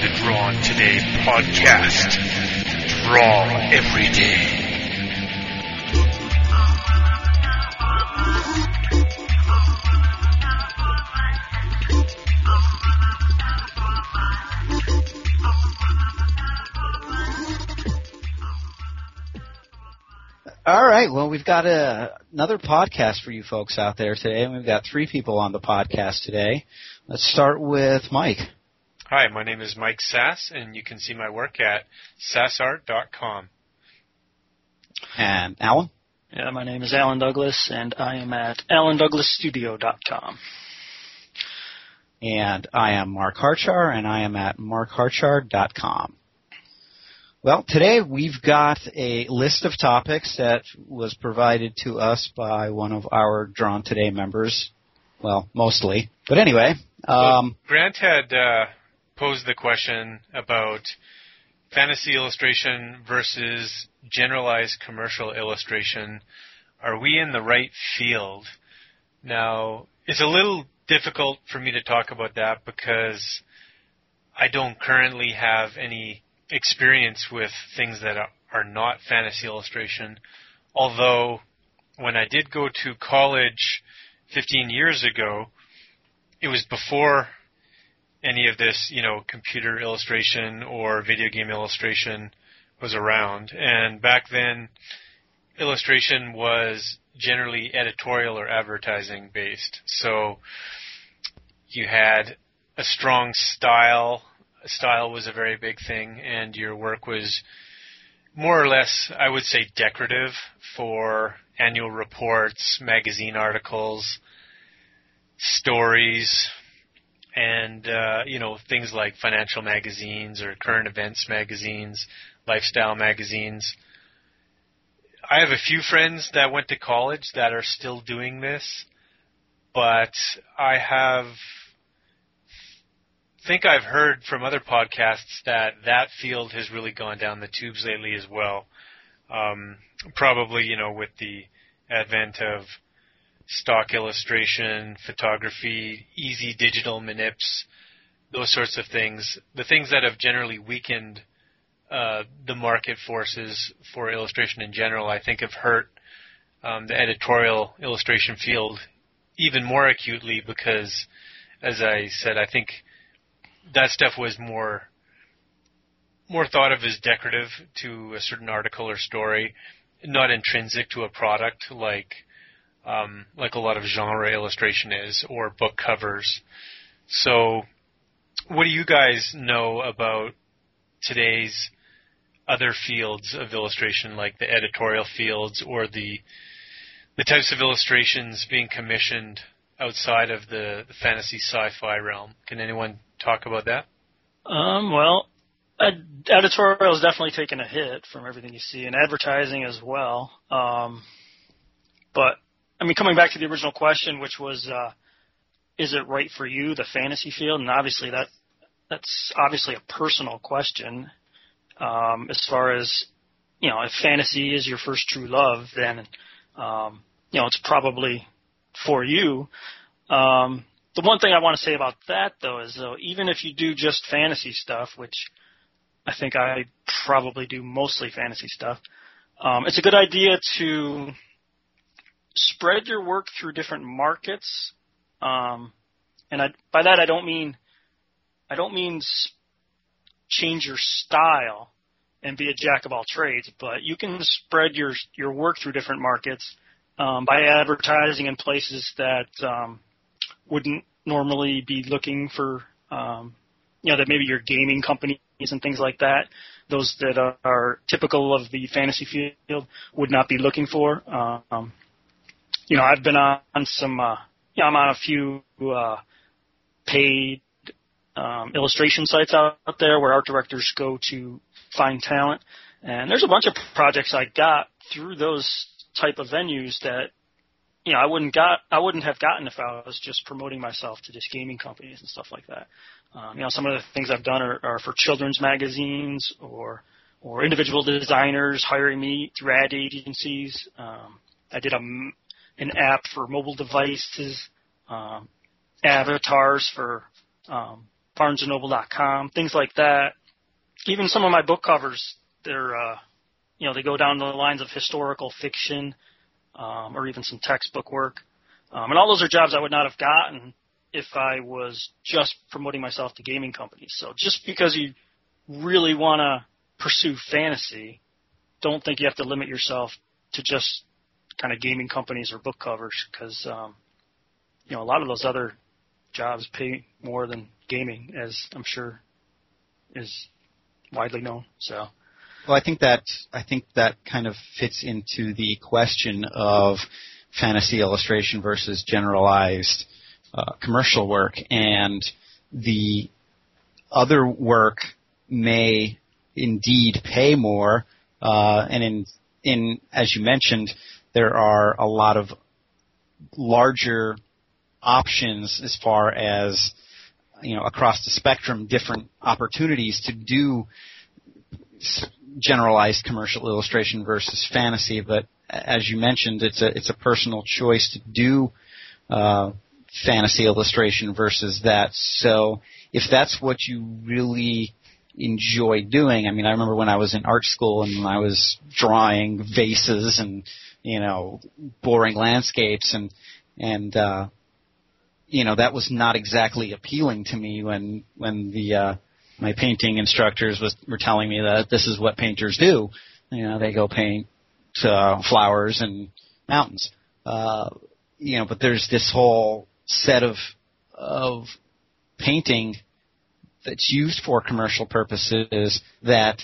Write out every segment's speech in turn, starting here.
the Drawn Today podcast. Draw every day. All right. Well, we've got a, another podcast for you folks out there today, and we've got three people on the podcast today. Let's start with Mike. Hi, my name is Mike Sass, and you can see my work at sassart.com. And Alan? Yeah, my name is Allen Douglas, and I am at allendouglasstudio.com. And I am Mark Harchar, and I am at markharchar.com. Well, today we've got a list of topics that was provided to us by one of our Drawn Today members. Well, mostly. But anyway. Um, well, Grant had uh, posed the question about fantasy illustration versus generalized commercial illustration. Are we in the right field? Now, it's a little difficult for me to talk about that because I don't currently have any experience with things that are not fantasy illustration. Although, when I did go to college 15 years ago, it was before any of this, you know, computer illustration or video game illustration was around. And back then, illustration was generally editorial or advertising based. So you had a strong style style was a very big thing, and your work was more or less, I would say, decorative for annual reports, magazine articles, stories, and uh, you know things like financial magazines or current events magazines, lifestyle magazines. I have a few friends that went to college that are still doing this, but I have think I've heard from other podcasts that that field has really gone down the tubes lately as well. Um, probably, you know, with the advent of stock illustration, photography, easy digital manips, those sorts of things. The things that have generally weakened uh, the market forces for illustration in general, I think, have hurt um, the editorial illustration field even more acutely because, as I said, I think that stuff was more more thought of as decorative to a certain article or story, not intrinsic to a product like um, like a lot of genre illustration is or book covers. So, what do you guys know about today's other fields of illustration, like the editorial fields or the the types of illustrations being commissioned outside of the, the fantasy sci-fi realm? Can anyone talk about that? Um, well, editorial is definitely taking a hit from everything you see, and advertising as well. Um, but I mean, coming back to the original question, which was, uh, is it right for you, the fantasy field? And obviously, that that's obviously a personal question. Um, as far as you know, if fantasy is your first true love, then um, you know it's probably for you. Um, the one thing I want to say about that though is though even if you do just fantasy stuff, which I think I probably do mostly fantasy stuff, um, it's a good idea to spread your work through different markets. Um, and I, by that I don't mean I don't mean change your style and be a jack of all trades, but you can spread your your work through different markets um, by advertising in places that um, wouldn't normally be looking for, um, you know, that maybe your gaming companies and things like that, those that are, typical of the fantasy field would not be looking for. Um, you know, I've been on, some, uh, you know, I'm on a few uh, paid um, illustration sites out, out there where art directors go to find talent. And there's a bunch of projects I got through those type of venues that you know I wouldn't got I wouldn't have gotten if I was just promoting myself to just gaming companies and stuff like that. Um, you know, some of the things I've done are, are for children's magazines or or individual designers hiring me through ad agencies. Um, I did a an app for mobile devices, um, avatars for um, BarnesandNoble.com, things like that. Even some of my book covers, they're uh, you know they go down the lines of historical fiction um, or even some textbook work. Um, and all those are jobs I would not have gotten if I was just promoting myself to gaming companies. So just because you really want to pursue fantasy, don't think you have to limit yourself to just kind of gaming companies or book covers because um, you know a lot of those other jobs pay more than gaming, as I'm sure is widely known. So. Well, I think that I think that kind of fits into the question of fantasy illustration versus generalized uh, commercial work, and the other work may indeed pay more, uh, and in in as you mentioned, there are a lot of larger options as far as you know across the spectrum, different opportunities to do generalized commercial illustration versus fantasy. But as you mentioned, it's a it's a personal choice to do uh, fantasy illustration versus that. So if that's what you really enjoy doing, I mean, I remember when I was in art school and I was drawing vases and you know boring landscapes and and uh, you know that was not exactly appealing to me when when the uh, my painting instructors was were telling me that this is what painters do. You know, they go paint uh, flowers and mountains. Uh, you know, but there's this whole set of of painting that's used for commercial purposes that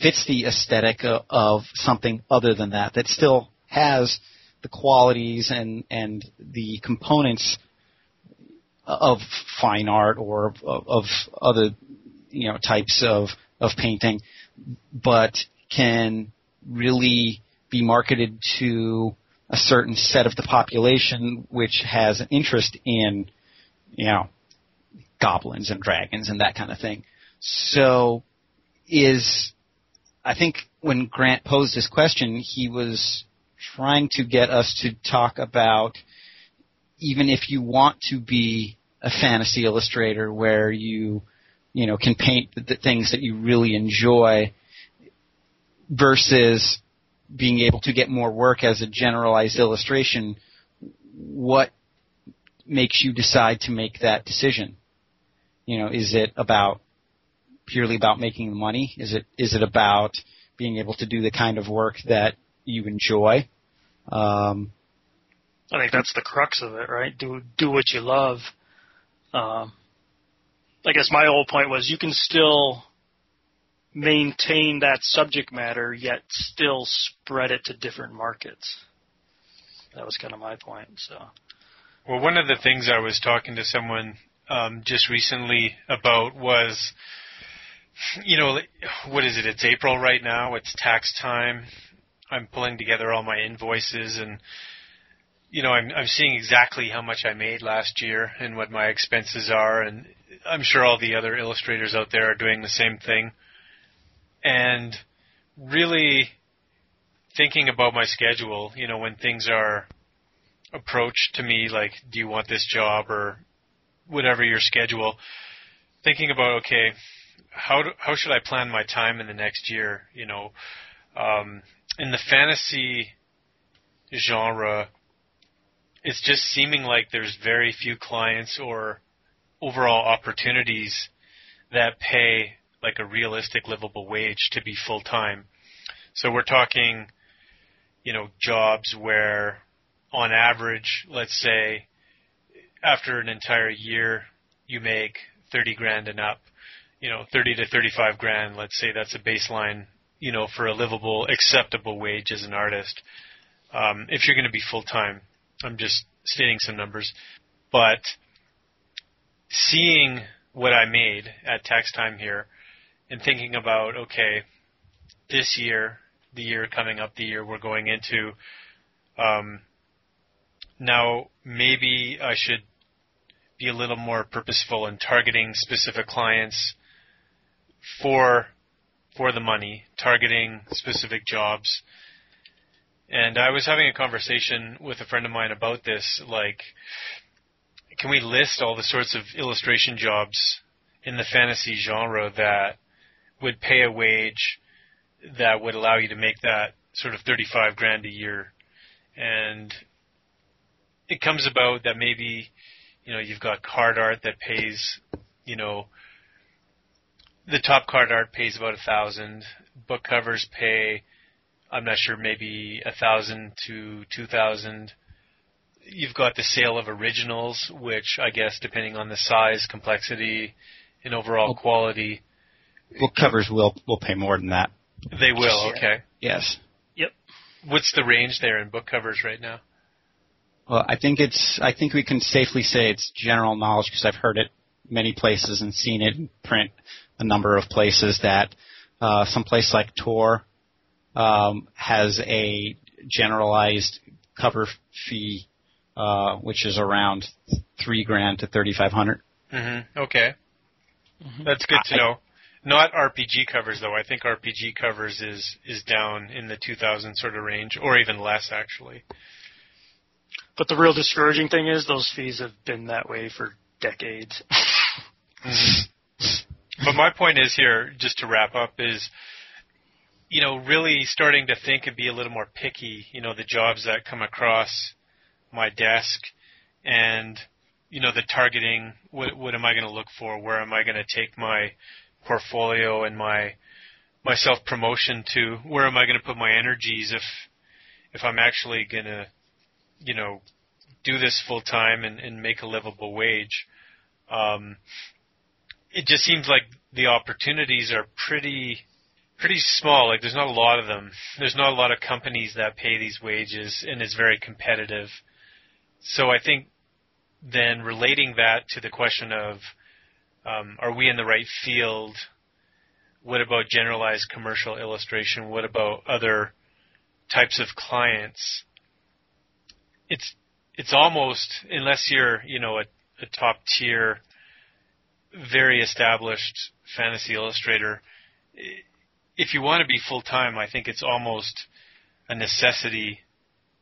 fits the aesthetic of, something other than that. That still has the qualities and and the components of fine art or of, of other you know types of of painting, but can really be marketed to a certain set of the population which has an interest in you know goblins and dragons and that kind of thing. So is I think when Grant posed this question, he was trying to get us to talk about even if you want to be a fantasy illustrator where you you know can paint the, things that you really enjoy versus being able to get more work as a generalized illustration what makes you decide to make that decision you know is it about purely about making money is it is it about being able to do the kind of work that you enjoy um, I think that's the crux of it, right? Do do what you love. Um, I guess my whole point was you can still maintain that subject matter yet still spread it to different markets. That was kind of my point. So. Well, one of the things I was talking to someone um, just recently about was, you know, what is it? It's April right now. It's tax time. I'm pulling together all my invoices and you know, I'm I'm seeing exactly how much I made last year and what my expenses are, and I'm sure all the other illustrators out there are doing the same thing. And really thinking about my schedule, you know, when things are approached to me like, do you want this job or whatever your schedule, thinking about okay, how do, how should I plan my time in the next year? You know, um, in the fantasy genre it's just seeming like there's very few clients or overall opportunities that pay like a realistic livable wage to be full time. So we're talking, you know, jobs where on average, let's say after an entire year you make 30 grand and up, you know, 30 to 35 grand, let's say that's a baseline, you know, for a livable, acceptable wage as an artist. Um, if you're going to be full time, I'm just stating some numbers, but seeing what I made at tax time here and thinking about, okay, this year, the year coming up, the year we're going into, um, now maybe I should be a little more purposeful in targeting specific clients for for the money, targeting specific jobs, and I was having a conversation with a friend of mine about this. Like, can we list all the sorts of illustration jobs in the fantasy genre that would pay a wage that would allow you to make that sort of 35 grand a year. And it comes about that maybe, you know, you've got card art that pays, you know, the top card art pays about a thousand. Book covers pay, I'm not sure, maybe a thousand to two thousand. You've got the sale of originals, which I guess, depending on the size, complexity, and overall quality, Book covers will will pay more than that. they will. Okay. Yes. Yep. What's the range there in book covers right now? Well, I think it's. I think we can safely say it's general knowledge because I've heard it many places and seen it in print a number of places that uh, some place like Tor um, has a generalized cover fee, uh, which is around three grand to thirty five hundred. Mm-hmm. Okay. Mhm. That's good to I- know. Not RPG covers though. I think RPG covers is is down in the 2000 sort of range, or even less actually. But the real discouraging thing is those fees have been that way for decades. Mm-hmm. But my point is here, just to wrap up, is you know really starting to think and be a little more picky. You know the jobs that come across my desk, and you know the targeting. What what am I going to look for? Where am I going to take my portfolio and my my self promotion to? Where am I going to put my energies if if I'm actually going to you know do this full time and, and make a livable wage? Um, it just seems like the opportunities are pretty pretty small. Like there's not a lot of them. There's not a lot of companies that pay these wages, and it's very competitive. So I think then relating that to the question of um, are we in the right field? What about generalized commercial illustration? What about other types of clients? It's it's almost unless you're you know a, a top tier very established fantasy illustrator. If you want to be full time, I think it's almost a necessity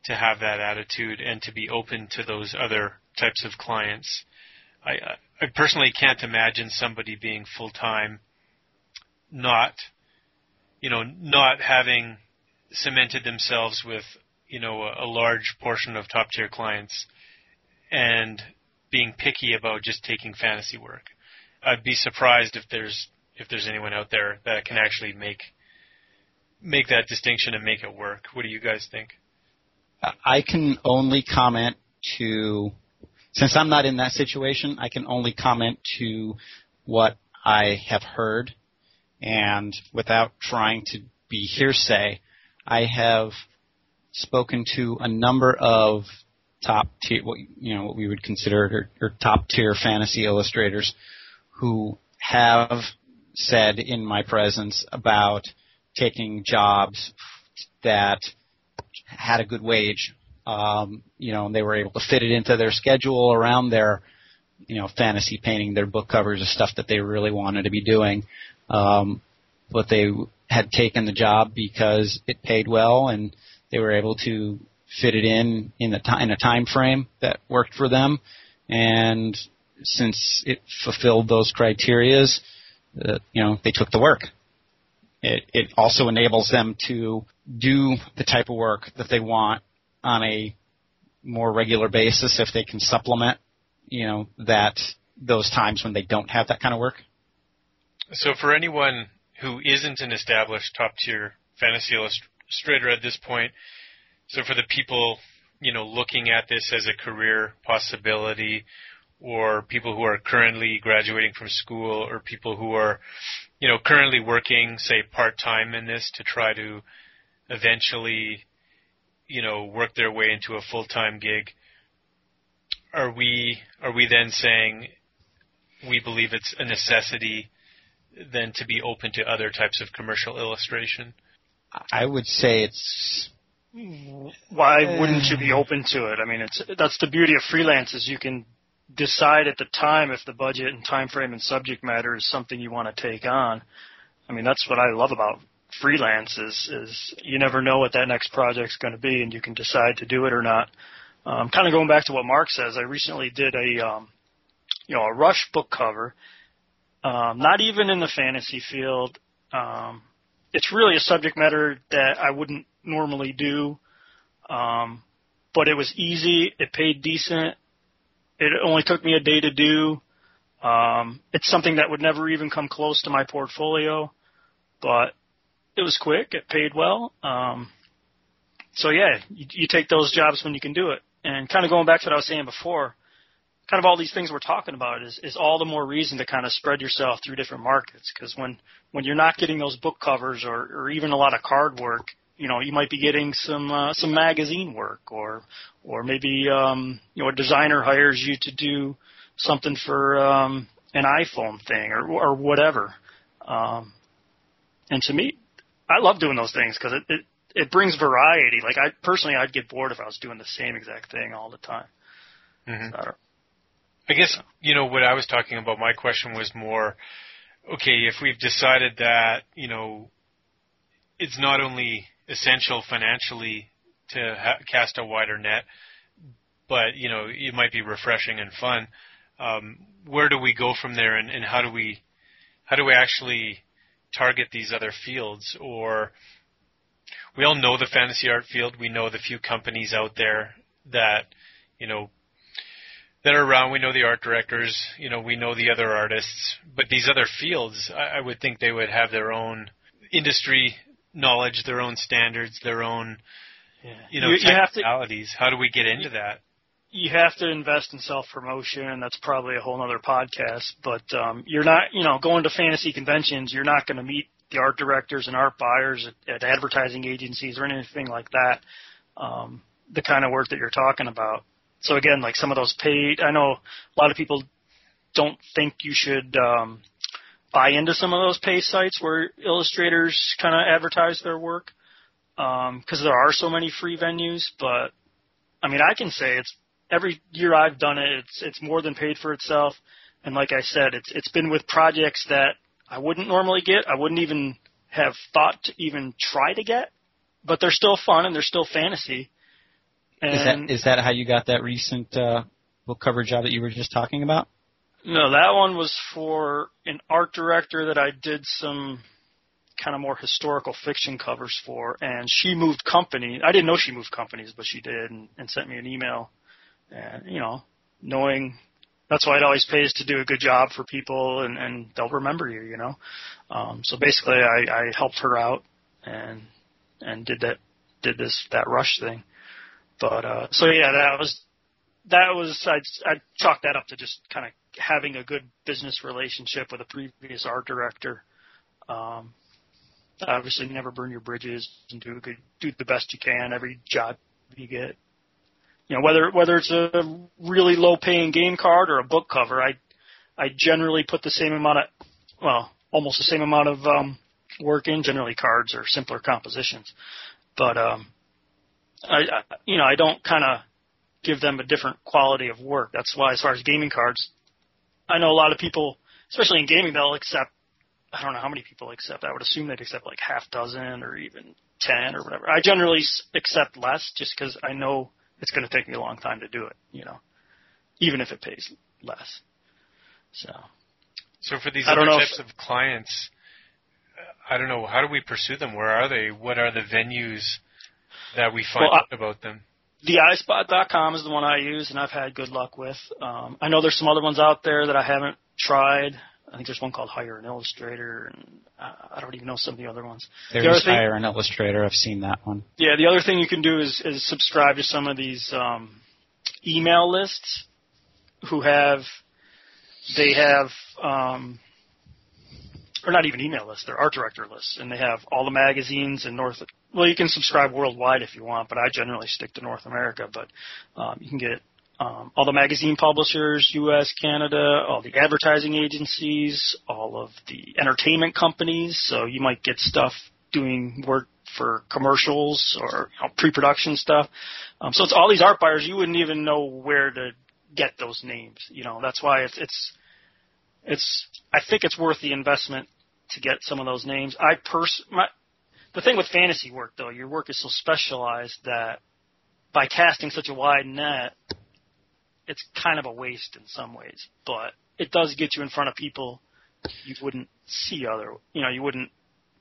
to have that attitude and to be open to those other types of clients. I, I personally can't imagine somebody being full time, not, you know, not having cemented themselves with, you know, a, a large portion of top tier clients and being picky about just taking fantasy work. I'd be surprised if there's if there's anyone out there that can actually make make that distinction and make it work. What do you guys think? I can only comment to, since I'm not in that situation, I can only comment to what I have heard, and without trying to be hearsay, I have spoken to a number of top tier, what you know, what we would consider or, or top tier fantasy illustrators who have said in my presence about taking jobs that had a good wage, um, you know, and they were able to fit it into their schedule around their, you know, fantasy painting, their book covers, the stuff that they really wanted to be doing. Um, but they had taken the job because it paid well and they were able to fit it in in the time in a time frame that worked for them. And since it fulfilled those criterias, uh, you know, they took the work. It, it also enables them to do the type of work that they want on a more regular basis if they can supplement, you know, that those times when they don't have that kind of work. So for anyone who isn't an established top tier fantasy illustrator at this point, so for the people, you know, looking at this as a career possibility or people who are currently graduating from school or people who are, you know, currently working, say, part-time in this to try to eventually, you know, work their way into a full-time gig. Are we, are we then saying we believe it's a necessity then to be open to other types of commercial illustration? I would say it's Why wouldn't you be open to it? I mean, it's that's the beauty of freelance is you can decide at the time if the budget and time frame and subject matter is something you want to take on. I mean, that's what I love about freelance is is you never know what that next project's going to be, and you can decide to do it or not. Um, kind of going back to what Mark says, I recently did a um, you know a rush book cover, Um, not even in the fantasy field. Um, it's really a subject matter that I wouldn't normally do. Um, but it was easy. It paid decent. It only took me a day to do. Um, it's something that would never even come close to my portfolio, but it was quick. It paid well. Um, so yeah, you, you take those jobs when you can do it. And kind of going back to what I was saying before, kind of all these things we're talking about is, is all the more reason to kind of spread yourself through different markets. Because when when you're not getting those book covers or, or even a lot of card work, you know, you might be getting some uh, some magazine work, or or maybe um, you know a designer hires you to do something for um, an iPhone thing or or whatever. Um, and to me, I love doing those things because it, it it brings variety. Like I personally, I'd get bored if I was doing the same exact thing all the time. Mhm. So I guess you know what I was talking about. My question was more, okay, if we've decided that you know it's not only essential financially to ha- cast a wider net, but you know it might be refreshing and fun. Um, where do we go from there, and, and how do we how do we actually target these other fields? Or we all know the fantasy art field. We know the few companies out there that you know that are around. We know the art directors. You know, we know the other artists. But these other fields, I, I would think they would have their own industry knowledge, their own standards, their own yeah. you know you, you to technicalities. How do we get into that? you have to invest in self promotion. That's probably a whole other podcast. But um, you're not, you know, going to fantasy conventions. You're not going to meet the art directors and art buyers at, at advertising agencies or anything like that. Um, the kind of work that you're talking about. So again, like some of those paid. I know a lot of people don't think you should um, buy into some of those pay sites where illustrators kind of advertise their work because there are so many free venues. But I mean, I can say it's every year I've done it, it's it's more than paid for itself. And like I said, it's it's been with projects that I wouldn't normally get. I wouldn't even have thought to even try to get, but they're still fun and they're still fantasy. And Is that is that how you got that recent uh, book cover job that you were just talking about? no, that one was for an art director that I did some kind of more historical fiction covers for, and she moved company. I didn't know she moved companies, but she did, and, and sent me an email. And you know, knowing that's why it always pays to do a good job for people, and, and they'll remember you. You know, um, so basically, I, I helped her out and and did that did this that rush thing. But uh, so yeah, that was that was I I chalk that up to just kind of having a good business relationship with a previous art director. Um, obviously, never burn your bridges and do good do the best you can every job you get. You know whether whether it's a really low paying game card or a book cover, I I generally put the same amount of well almost the same amount of um, work in. Generally, cards are simpler compositions, but um, I, you know I don't kind of give them a different quality of work. That's why, as far as gaming cards, I know a lot of people, especially in gaming, they'll accept. I don't know how many people accept. I would assume they'd accept like half dozen or even ten or whatever. I generally accept less just because I know it's going to take me a long time to do it. You know, even if it pays less. So So for these I other don't if- types of clients, I don't know. How do we pursue them? Where are they? What are the venues that we find Well, I- out about them? theispot.com is the one I use, and I've had good luck with. Um, I know there's some other ones out there that I haven't tried. I think there's one called Hire an Illustrator, and uh, I don't even know some of the other ones. the other There's thing, Hire an Illustrator. I've seen that one. yeah, the other thing you can do is, is subscribe to some of these um, email lists who have they have um, or not even email lists, they're art director lists, and they have all the magazines in North. Well, you can subscribe worldwide if you want, but I generally stick to North America. But um, you can get um, all the magazine publishers, U.S., Canada, all the advertising agencies, all of the entertainment companies. So you might get stuff doing work for commercials or you know, pre-production stuff. Um, so it's all these art buyers. You wouldn't even know where to get those names. You know, that's why it's it's it's. I think it's worth the investment to get some of those names. I pers my the thing with fantasy work though, your work is so specialized that by casting such a wide net, it's kind of a waste in some ways. But it does get you in front of people you wouldn't see other, you know, you wouldn't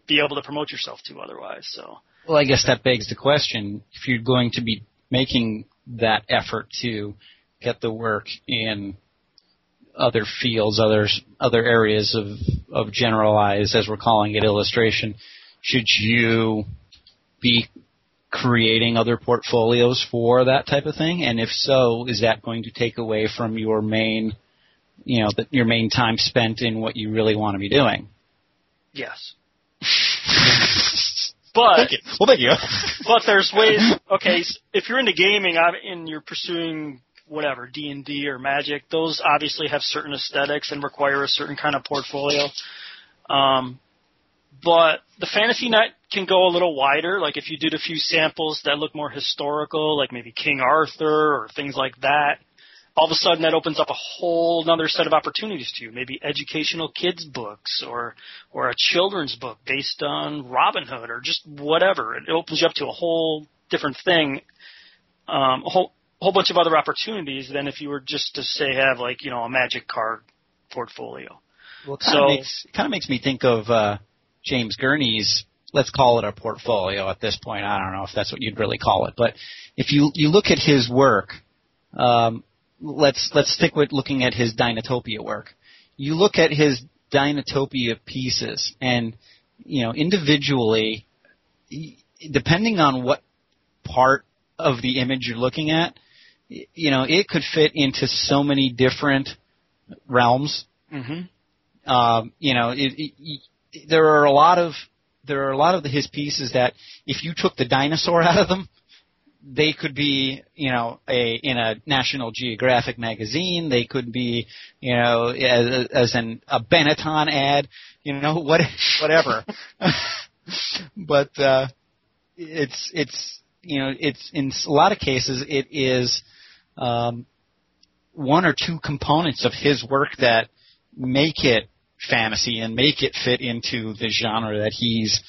be able to promote yourself to otherwise. So. Well, I guess that begs the question: if you're going to be making that effort to get the work in other fields, other other areas of of generalized, as we're calling it, illustration, should you be creating other portfolios for that type of thing? And if so, is that going to take away from your main, you know, the, your main time spent in what you really want to be doing? Yes. but thank you. Well, thank you. but there's ways. Okay, so if you're into gaming and you're pursuing whatever D and D or Magic, those obviously have certain aesthetics and require a certain kind of portfolio. Um, but the fantasy net can go a little wider. Like if you did a few samples that look more historical, like maybe King Arthur or things like that, all of a sudden that opens up a whole other set of opportunities to you. Maybe educational kids books or or a children's book based on Robin Hood or just whatever. It opens you up to a whole different thing, um, a whole a whole bunch of other opportunities than if you were just to say have like you know a magic card portfolio. Well, it kind so, of makes it kind of makes me think of uh, James Gurney's. Let's call it a portfolio at this point. I don't know if that's what you'd really call it, but if you you look at his work, um, let's let's stick with looking at his Dinotopia work. You look at his Dinotopia pieces, and you know individually, depending on what part of the image you're looking at, you know, it could fit into so many different realms. Mm-hmm. Um, you know, it, it, there are a lot of there are a lot of his pieces that if you took the dinosaur out of them, they could be, you know, a in a National Geographic magazine. They could be, you know, as, as an a Benetton ad. You know, what whatever. but uh, it's it's you know it's in a lot of cases it is um, one or two components of his work that make it fantasy and make it fit into the genre that he's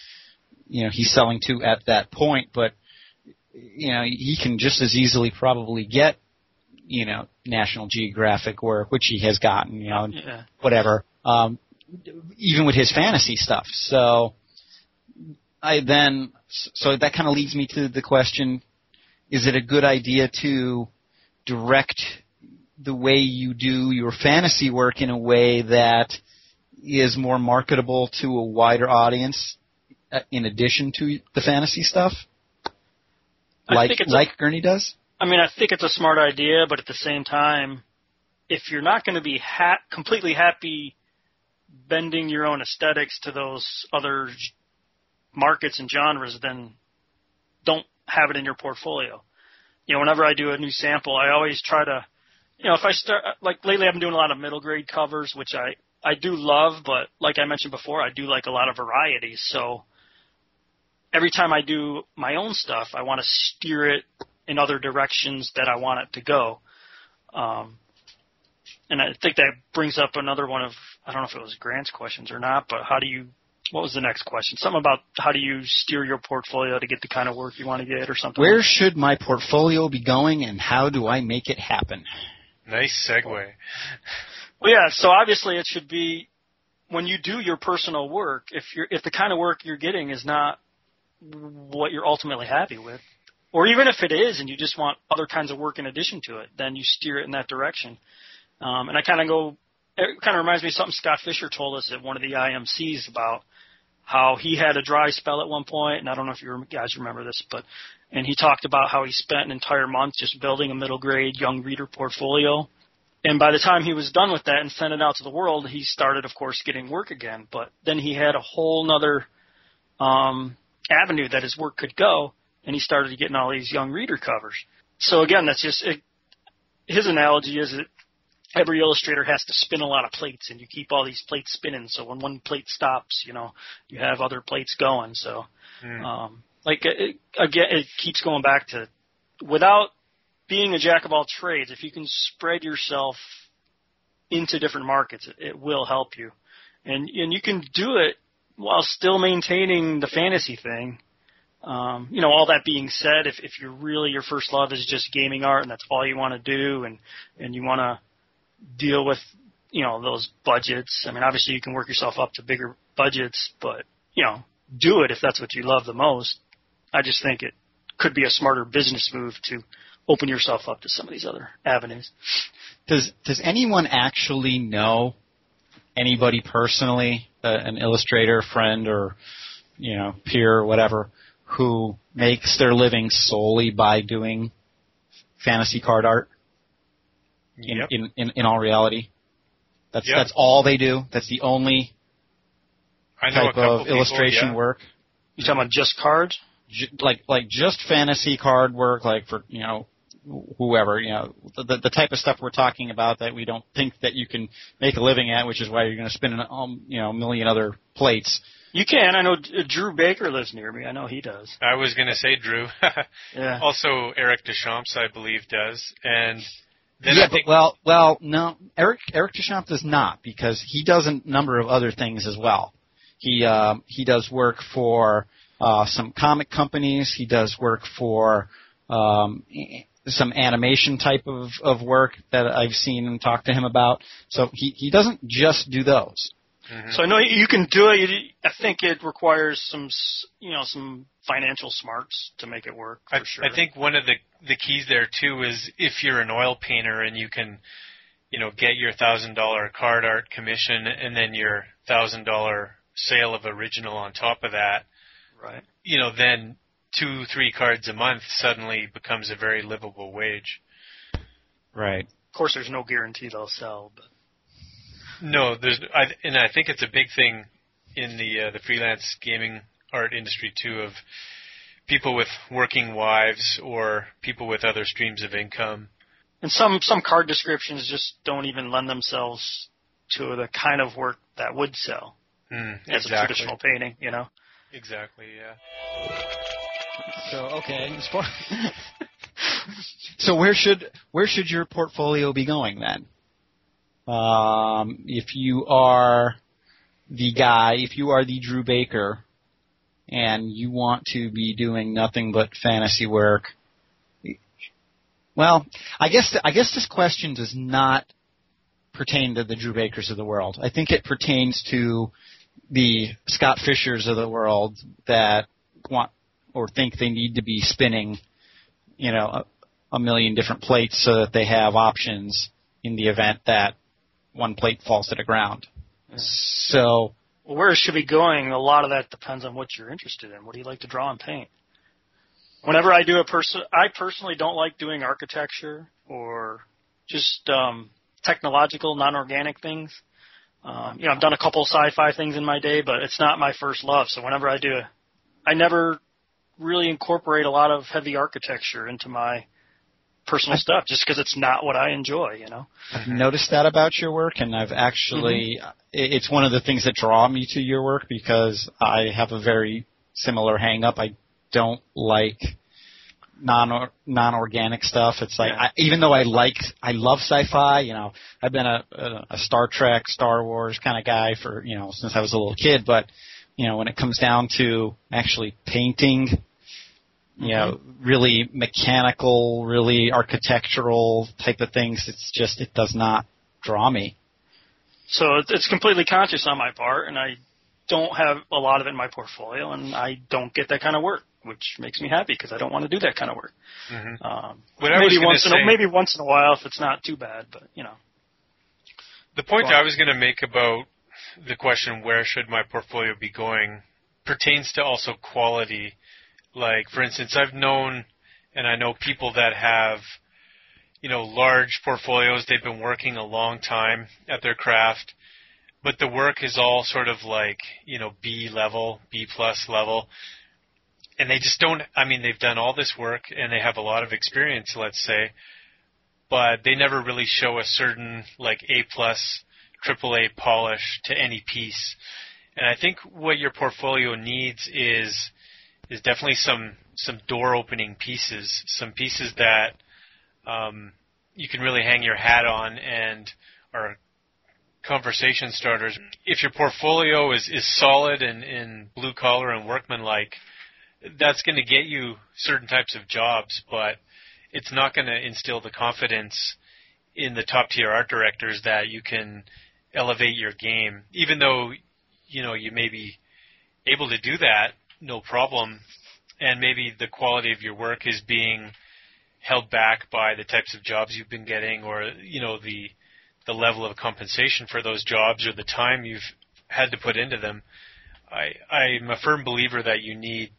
you know he's selling to at that point but you know he can just as easily probably get you know National Geographic work which he has gotten you know yeah. whatever um even with his fantasy stuff so I then so that kind of leads me to the question is it a good idea to direct the way you do your fantasy work in a way that is more marketable to a wider audience uh, in addition to the fantasy stuff? Like like a, Gurney does? I mean, I think it's a smart idea, but at the same time, if you're not going to be ha- completely happy bending your own aesthetics to those other markets and genres, then don't have it in your portfolio you know, whenever I do a new sample, I always try to, you know, if I start like lately, I've been doing a lot of middle grade covers, which I I do love, but like I mentioned before, I do like a lot of variety. So every time I do my own stuff, I want to steer it in other directions that I want it to go. Um, and I think that brings up another one of I don't know if it was Grant's questions or not, but how do you what was the next question? Something about how do you steer your portfolio to get the kind of work you want to get, or something. Where like should my portfolio be going, and how do I make it happen? Nice segue. Well, yeah. So obviously, it should be when you do your personal work. If you're if the kind of work you're getting is not what you're ultimately happy with, or even if it is, and you just want other kinds of work in addition to it, then you steer it in that direction. Um, and I kind of go. It kind of reminds me of something Scott Fischer told us at one of the IMCs about how he had a dry spell at one point, and I don't know if you guys remember this, but and he talked about how he spent an entire month just building a middle grade young reader portfolio. And by the time he was done with that and sent it out to the world, he started, of course, getting work again. But then he had a whole nother um, avenue that his work could go, and he started getting all these young reader covers. So again, that's just it, his analogy is that every illustrator has to spin a lot of plates and you keep all these plates spinning so when one plate stops you know you have other plates going so mm. um like it, again it keeps going back to without being a jack of all trades if you can spread yourself into different markets it, it will help you and and you can do it while still maintaining the fantasy thing um, you know, all that being said, if, if you're really your first love is just gaming art and that's all you want to do and, and you want to deal with you know those budgets. I mean, obviously you can work yourself up to bigger budgets, but you know, do it if that's what you love the most. I just think it could be a smarter business move to open yourself up to some of these other avenues. Does does anyone actually know anybody personally, uh, an illustrator, friend, or you know peer or whatever, who makes their living solely by doing fantasy card art? In Yep. in, in, in all reality, that's Yep. that's all they do. That's the only I know type of people, illustration yeah. work. You talking about just cards? Like like just fantasy card work, like for you know whoever you know the the type of stuff we're talking about that we don't think that you can make a living at, which is why you're going to spin an, um, you know a million other plates. You can. I know Drew Baker lives near me. I know he does. I was going to say Drew. Yeah. also, Eric Deschamps, I believe, does. And then yeah, I think but well, well, no, Eric Eric Deschamps does not because he does a number of other things as well. He um, he does work for uh, some comic companies. He does work for um, a- some animation type of, of work that I've seen and talked to him about. So he he doesn't just do those. Mhm. So I know you can do it. You- I think it requires some, s- you know, some financial smarts to make it work. For I, sure. I think one of the the keys there too is if you're an oil painter and you can, you know, get your thousand dollar card art commission and then your thousand dollar sale of original on top of that, Right. you know, then two three cards a month suddenly becomes a very livable wage. Right. Of course, there's no guarantee they'll sell, but No, there's, I, and I think it's a big thing in the uh, the freelance gaming art industry too of people with working wives or people with other streams of income. and some some card descriptions just don't even lend themselves to the kind of work that would sell Mm, as a traditional painting. You know. Exactly. Yeah. So okay, so where should where should your portfolio be going then? Um, if you are the guy, if you are the Drew Baker, and you want to be doing nothing but fantasy work, well, I guess I guess this question does not pertain to the Drew Bakers of the world. I think it pertains to the Scott Fischers of the world that want or think they need to be spinning, you know, a, a million different plates so that they have options in the event that one plate falls to the ground. So, Well, where it should be going, a lot of that depends on what you're interested in. What do you like to draw and paint? Whenever I do a person, I personally don't like doing architecture or just um, technological, non-organic things. Um, you know, I've done a couple sci-fi things in my day, but it's not my first love. So whenever I do, a, I never really incorporate a lot of heavy architecture into my personal stuff, just because it's not what I enjoy. You know. I've noticed that about your work, and I've actually, mm-hmm. i it's one of the things that draw me to your work because I have a very similar hang up. I don't like non non organic stuff. It's like Yeah. I, even though I like I love sci-fi, you know, I've been a, a, a Star Trek, Star Wars kind of guy for you know since I was a little kid. But you know, when it comes down to actually painting, you know, really mechanical, really architectural type of things, it's just it does not draw me. So it's completely conscious on my part, and I don't have a lot of it in my portfolio, and I don't get that kind of work, which makes me happy because I don't want to do that kind of work. hmm Um, maybe was gonna once in a, maybe once in a while if it's not too bad, but you know. The point Well- I was going to make about the question where should my portfolio be going pertains to also quality. Like, for instance, I've known and I know people that have, you know, large portfolios. They've been working a long time at their craft, but the work is all sort of like, you know, B level, B plus level. And they just don't, I mean, they've done all this work and they have a lot of experience, let's say, but they never really show a certain like A plus, triple A polish to any piece. And I think what your portfolio needs is is definitely some some door opening pieces, some pieces that um, you can really hang your hat on and are conversation starters. If your portfolio is, is solid and in blue collar and workmanlike, that's going to get you certain types of jobs, but it's not going to instill the confidence in the top tier art directors that you can elevate your game, even though you know you may be able to do that, no problem, and maybe the quality of your work is being held back by the types of jobs you've been getting, or you know the the level of compensation for those jobs or the time you've had to put into them. I I'm a firm believer that you need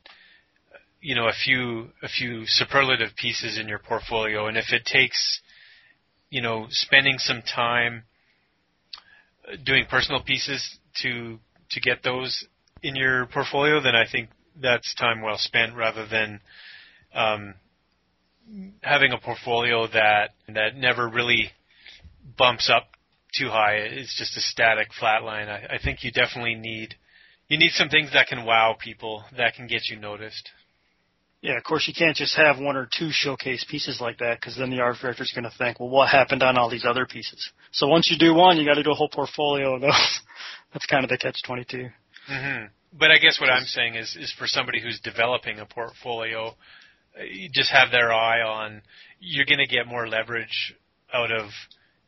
you know a few a few superlative pieces in your portfolio and if it takes you know spending some time uh, doing personal pieces to to get those in your portfolio then I think that's time well spent rather than um, having a portfolio that that never really bumps up too high. It's just a static flat line. I, I think you definitely need you need some things that can wow people that can get you noticed. Yeah, of course you can't just have one or two showcase pieces like that because then the art director is going to think, well, what happened on all these other pieces? So once you do one, you got to do a whole portfolio of those. That's kind of the catch twenty two. Mm-hmm. But I guess what I'm saying is, is for somebody who's developing a portfolio, you just have their eye on. You're going to get more leverage out of,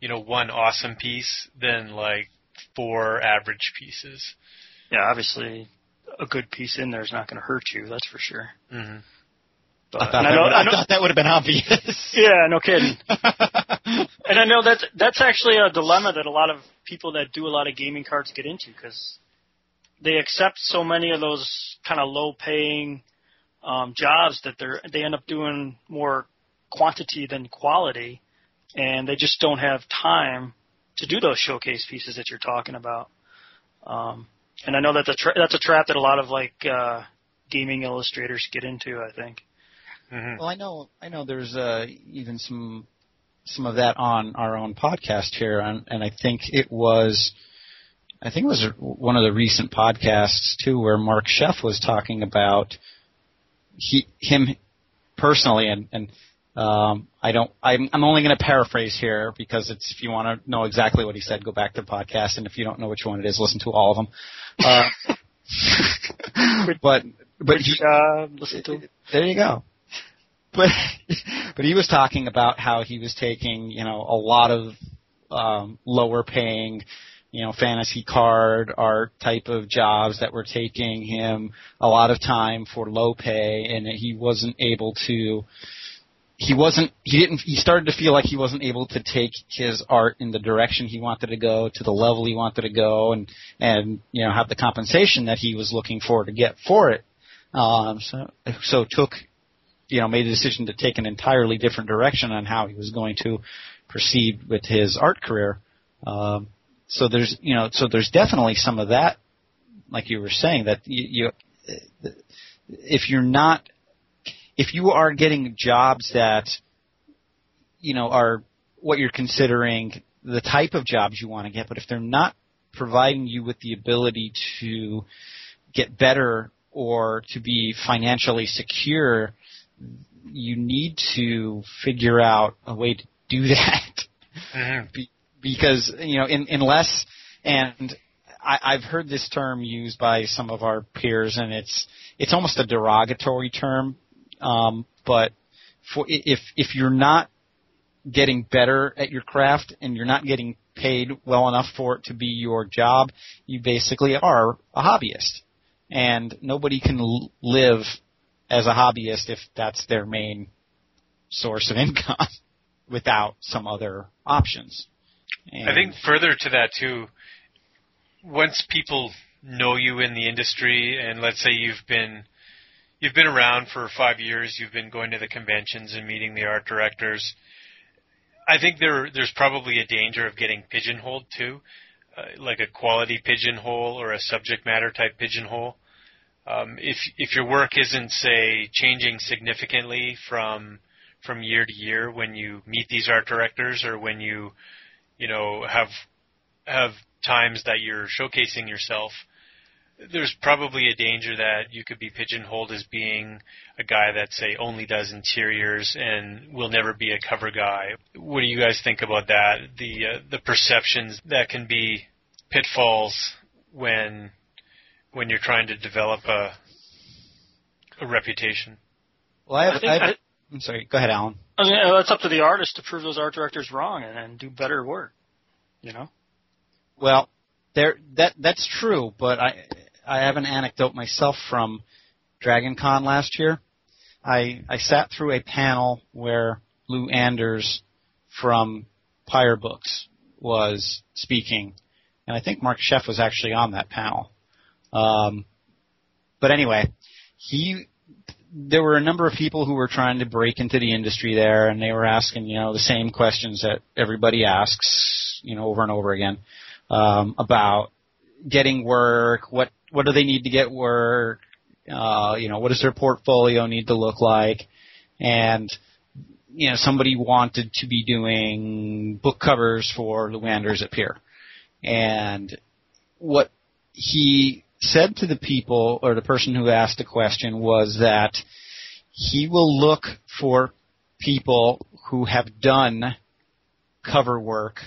you know, one awesome piece than like four average pieces. Yeah, obviously, a good piece in there is not going to hurt you. That's for sure. Mm-hmm. But, I, thought I, know, would, I, know, I, thought that would have been obvious. Yeah, no kidding. and I know that's that's actually a dilemma that a lot of people that do a lot of gaming cards get into because they accept so many of those kind of low-paying um, jobs that they're they end up doing more quantity than quality, and they just don't have time to do those showcase pieces that you're talking about. Um, and I know that's a tra- that's a trap that a lot of like uh, gaming illustrators get into. I think. Mm-hmm. Well, I know I know there's uh, even some some of that on our own podcast here, and, and I think it was. I think it was one of the recent podcasts too, where Marc Scheff was talking about he him personally, and and um, I don't. I'm, I'm only going to paraphrase here because it's if you want to know exactly what he said, go back to the podcast, and if you don't know which one it is, listen to all of them. Uh, but but he, uh, listen to. There you go. But but he was talking about how he was taking you know a lot of um, lower paying you know, fantasy card art type of jobs that were taking him a lot of time for low pay and he wasn't able to he wasn't he didn't he started to feel like he wasn't able to take his art in the direction he wanted to go to the level he wanted to go and and you know have the compensation that he was looking for to get for it. Um so so took you know made a decision to take an entirely different direction on how he was going to proceed with his art career. Um so there's you know so there's definitely some of that, like you were saying that you, you if you're not if you are getting jobs that you know are what you're considering the type of jobs you want to get, but if they're not providing you with the ability to get better or to be financially secure, you need to figure out a way to do that. Mm-hmm. Be, because you know in, unless and I, I've heard this term used by some of our peers, and it's it's almost a derogatory term. Um, but for if if you're not getting better at your craft and you're not getting paid well enough for it to be your job, you basically are a hobbyist, and nobody can l- live as a hobbyist if that's their main source of income without some other options. And I think further to that too, once people know you in the industry, and let's say you've been you've been around for five years, you've been going to the conventions and meeting the art directors. I think there there's probably a danger of getting pigeonholed too, uh, like a quality pigeonhole or a subject matter type pigeonhole. Um, if if your work isn't say changing significantly from from year to year when you meet these art directors or when you you know have have times that you're showcasing yourself, there's probably a danger that you could be pigeonholed as being a guy that say only does interiors and will never be a cover guy. What do you guys think about that? The uh, the perceptions that can be pitfalls when when you're trying to develop a a reputation. Well, I have, I, I, I I'm sorry. Go ahead, Alan. I mean, it's up to the artist to prove those art directors wrong and, and do better work. You know. Well, there that that's true, but I I have an anecdote myself from Dragon Con last year. I I sat through a panel where Lou Anders from Pyr Books was speaking, and I think Marc Scheff was actually on that panel. Um, but anyway, he there were a number of people who were trying to break into the industry there, and they were asking, you know, the same questions that everybody asks, you know, over and over again um, about getting work. What what do they need to get work? Uh, you know, what does their portfolio need to look like? And you know, somebody wanted to be doing book covers for Lou Anders at Pyr, and what he said to the people or the person who asked the question was that he will look for people who have done cover work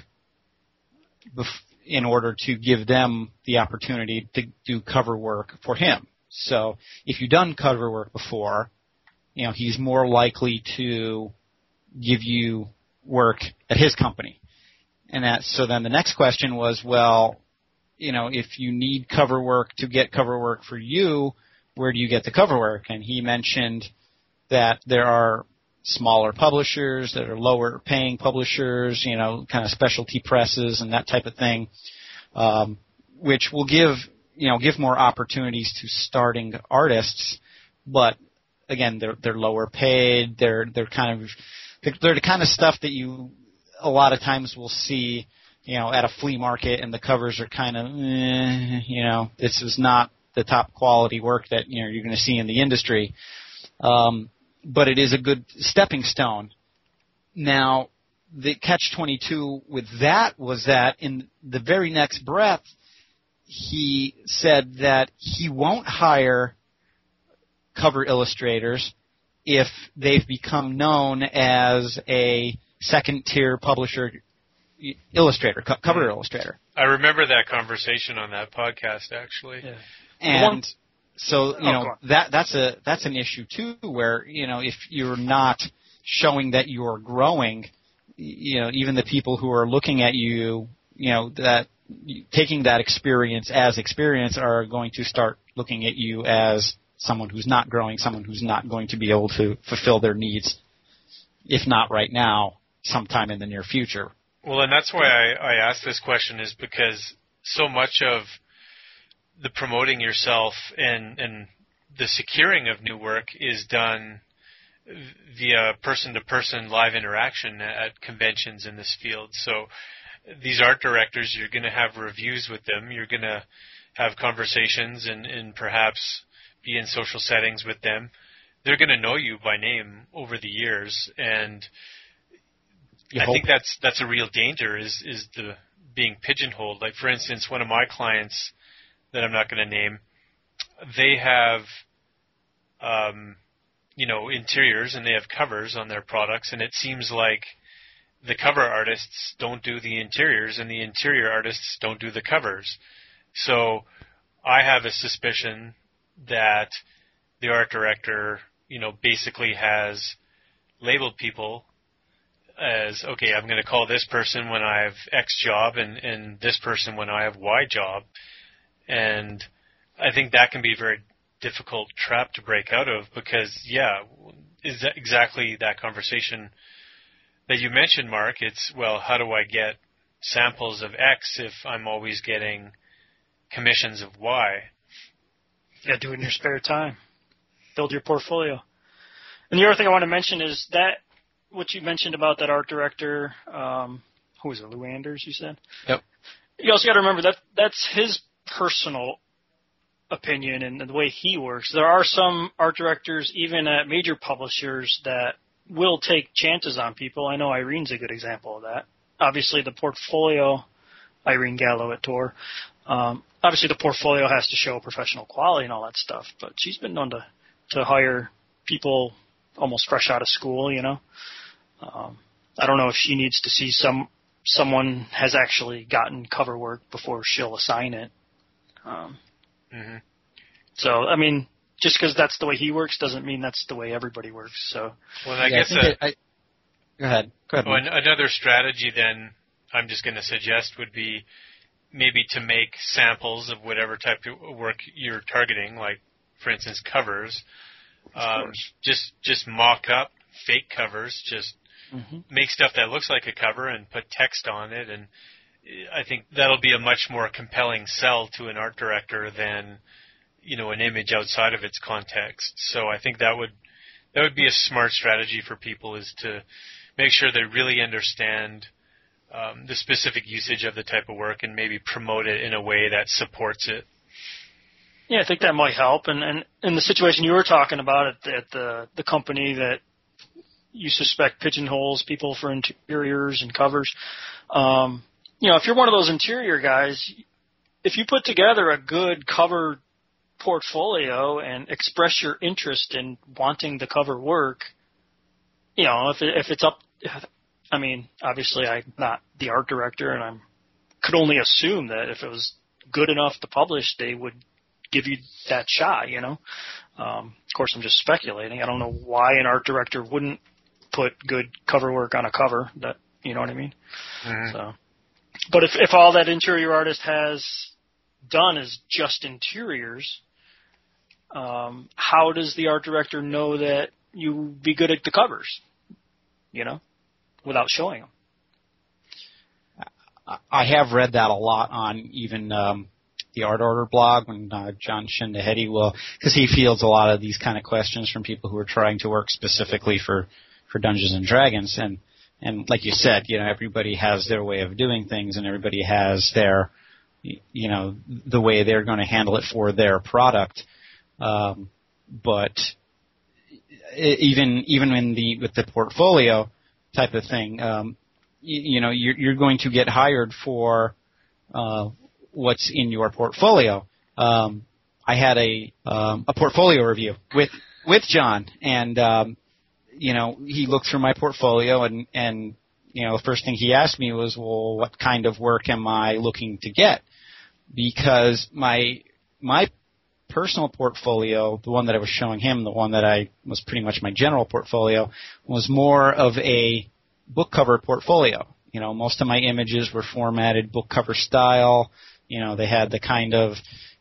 bef- in order to give them the opportunity to do cover work for him. So if you've done cover work before, you know, he's more likely to give you work at his company. And that, so then the next question was, well, you know, if you need cover work to get cover work for you, where do you get the cover work? And he mentioned that there are smaller publishers that are lower paying publishers, you know, kind of specialty presses and that type of thing, um, which will give, you know, give more opportunities to starting artists, but again, they're, they're lower paid, they're, they're kind of, they're the kind of stuff that you a lot of times will see you know, at a flea market and the covers are kind of, eh, you know, this is not the top quality work that, you know, you're going to see in the industry. Um, but it is a good stepping stone. Now, the catch 22 with that was that in the very next breath, he said that he won't hire cover illustrators if they've become known as a second tier publisher illustrator, co- cover mm-hmm. illustrator. I remember that conversation on that podcast actually. Yeah. And so, you oh, know, that that's a that's an issue too where, you know, if you're not showing that you're growing, you know, even the people who are looking at you, you know, that taking that experience as experience are going to start looking at you as someone who's not growing, someone who's not going to be able to fulfill their needs, if not right now, sometime in the near future. Well, and that's why I, I asked this question is because so much of the promoting yourself and, and the securing of new work is done via person-to-person live interaction at conventions in this field. So these art directors, you're going to have reviews with them. You're going to have conversations and, and perhaps be in social settings with them. They're going to know you by name over the years, and you I hope. think that's that's a real danger is is the being pigeonholed. Like for instance, one of my clients that I'm not going to name, they have um, you know interiors and they have covers on their products, and it seems like the cover artists don't do the interiors and the interior artists don't do the covers. So I have a suspicion that the art director, you know, basically has labeled people as okay, I'm going to call this person when I have X job and and this person when I have Y job, and I think that can be a very difficult trap to break out of because yeah, is that exactly that conversation that you mentioned, Mark? It's well, how do I get samples of X if I'm always getting commissions of Y? Yeah, do it in your spare time. Build your portfolio. And the other thing I want to mention is that what you mentioned about that art director, um, who was it, Lou Anders? You said. Yep. You also got to remember that that's his personal opinion and the way he works. There are some art directors, even at major publishers, that will take chances on people. I know Irene's a good example of that. Obviously, the portfolio, Irene Gallo at Tor. Um, obviously, the portfolio has to show professional quality and all that stuff, but she's been known to to hire people almost fresh out of school, you know. Um, I don't know if she needs to see some someone has actually gotten cover work before she'll assign it. Um, mm-hmm. So I mean, just because that's the way he works doesn't mean that's the way everybody works. So well, I yeah, guess I, uh, I Go ahead. Go ahead. Oh, and another strategy then I'm just going to suggest would be maybe to make samples of whatever type of work you're targeting, like for instance covers. Um, just just mock up fake covers. Just Mm-hmm. make stuff that looks like a cover and put text on it, and I think that'll be a much more compelling sell to an art director than you know an image outside of its context. So I think that would that would be a smart strategy for people is to make sure they really understand um, the specific usage of the type of work and maybe promote it in a way that supports it. Yeah, I think that might help. And and in the situation you were talking about at, at the the company that you suspect pigeonholes people for interiors and covers, um, you know, if you're one of those interior guys, if you put together a good cover portfolio and express your interest in wanting the cover work, you know, if it, if it's up, I mean, obviously I'm not the art director, and I'm could only assume that if it was good enough to publish, they would give you that shot, you know. Um, of course, I'm just speculating. I don't know why an art director wouldn't put good cover work on a cover. That you know what I mean. So, but if if all that interior artist has done is just interiors, um, how does the art director know that you would be good at the covers? You know, without showing them. I have read that a lot on even um, the Art Order blog when uh, Jon Schindehette will, because he fields a lot of these kind of questions from people who are trying to work specifically for for Dungeons and Dragons, and and like you said, you know, everybody has their way of doing things, and everybody has their, you know, the way they're going to handle it for their product. Um, but even even in the with the portfolio type of thing, um, you, you know, you're, you're going to get hired for uh, what's in your portfolio. Um, I had a um, a portfolio review with with Jon, and um, you know, he looked through my portfolio, and and you know, the first thing he asked me was, well, what kind of work am I looking to get? Because my my personal portfolio, the one that I was showing him, the one that I was pretty much my general portfolio, was more of a book cover portfolio. You know, most of my images were formatted book cover style. You know, they had the kind of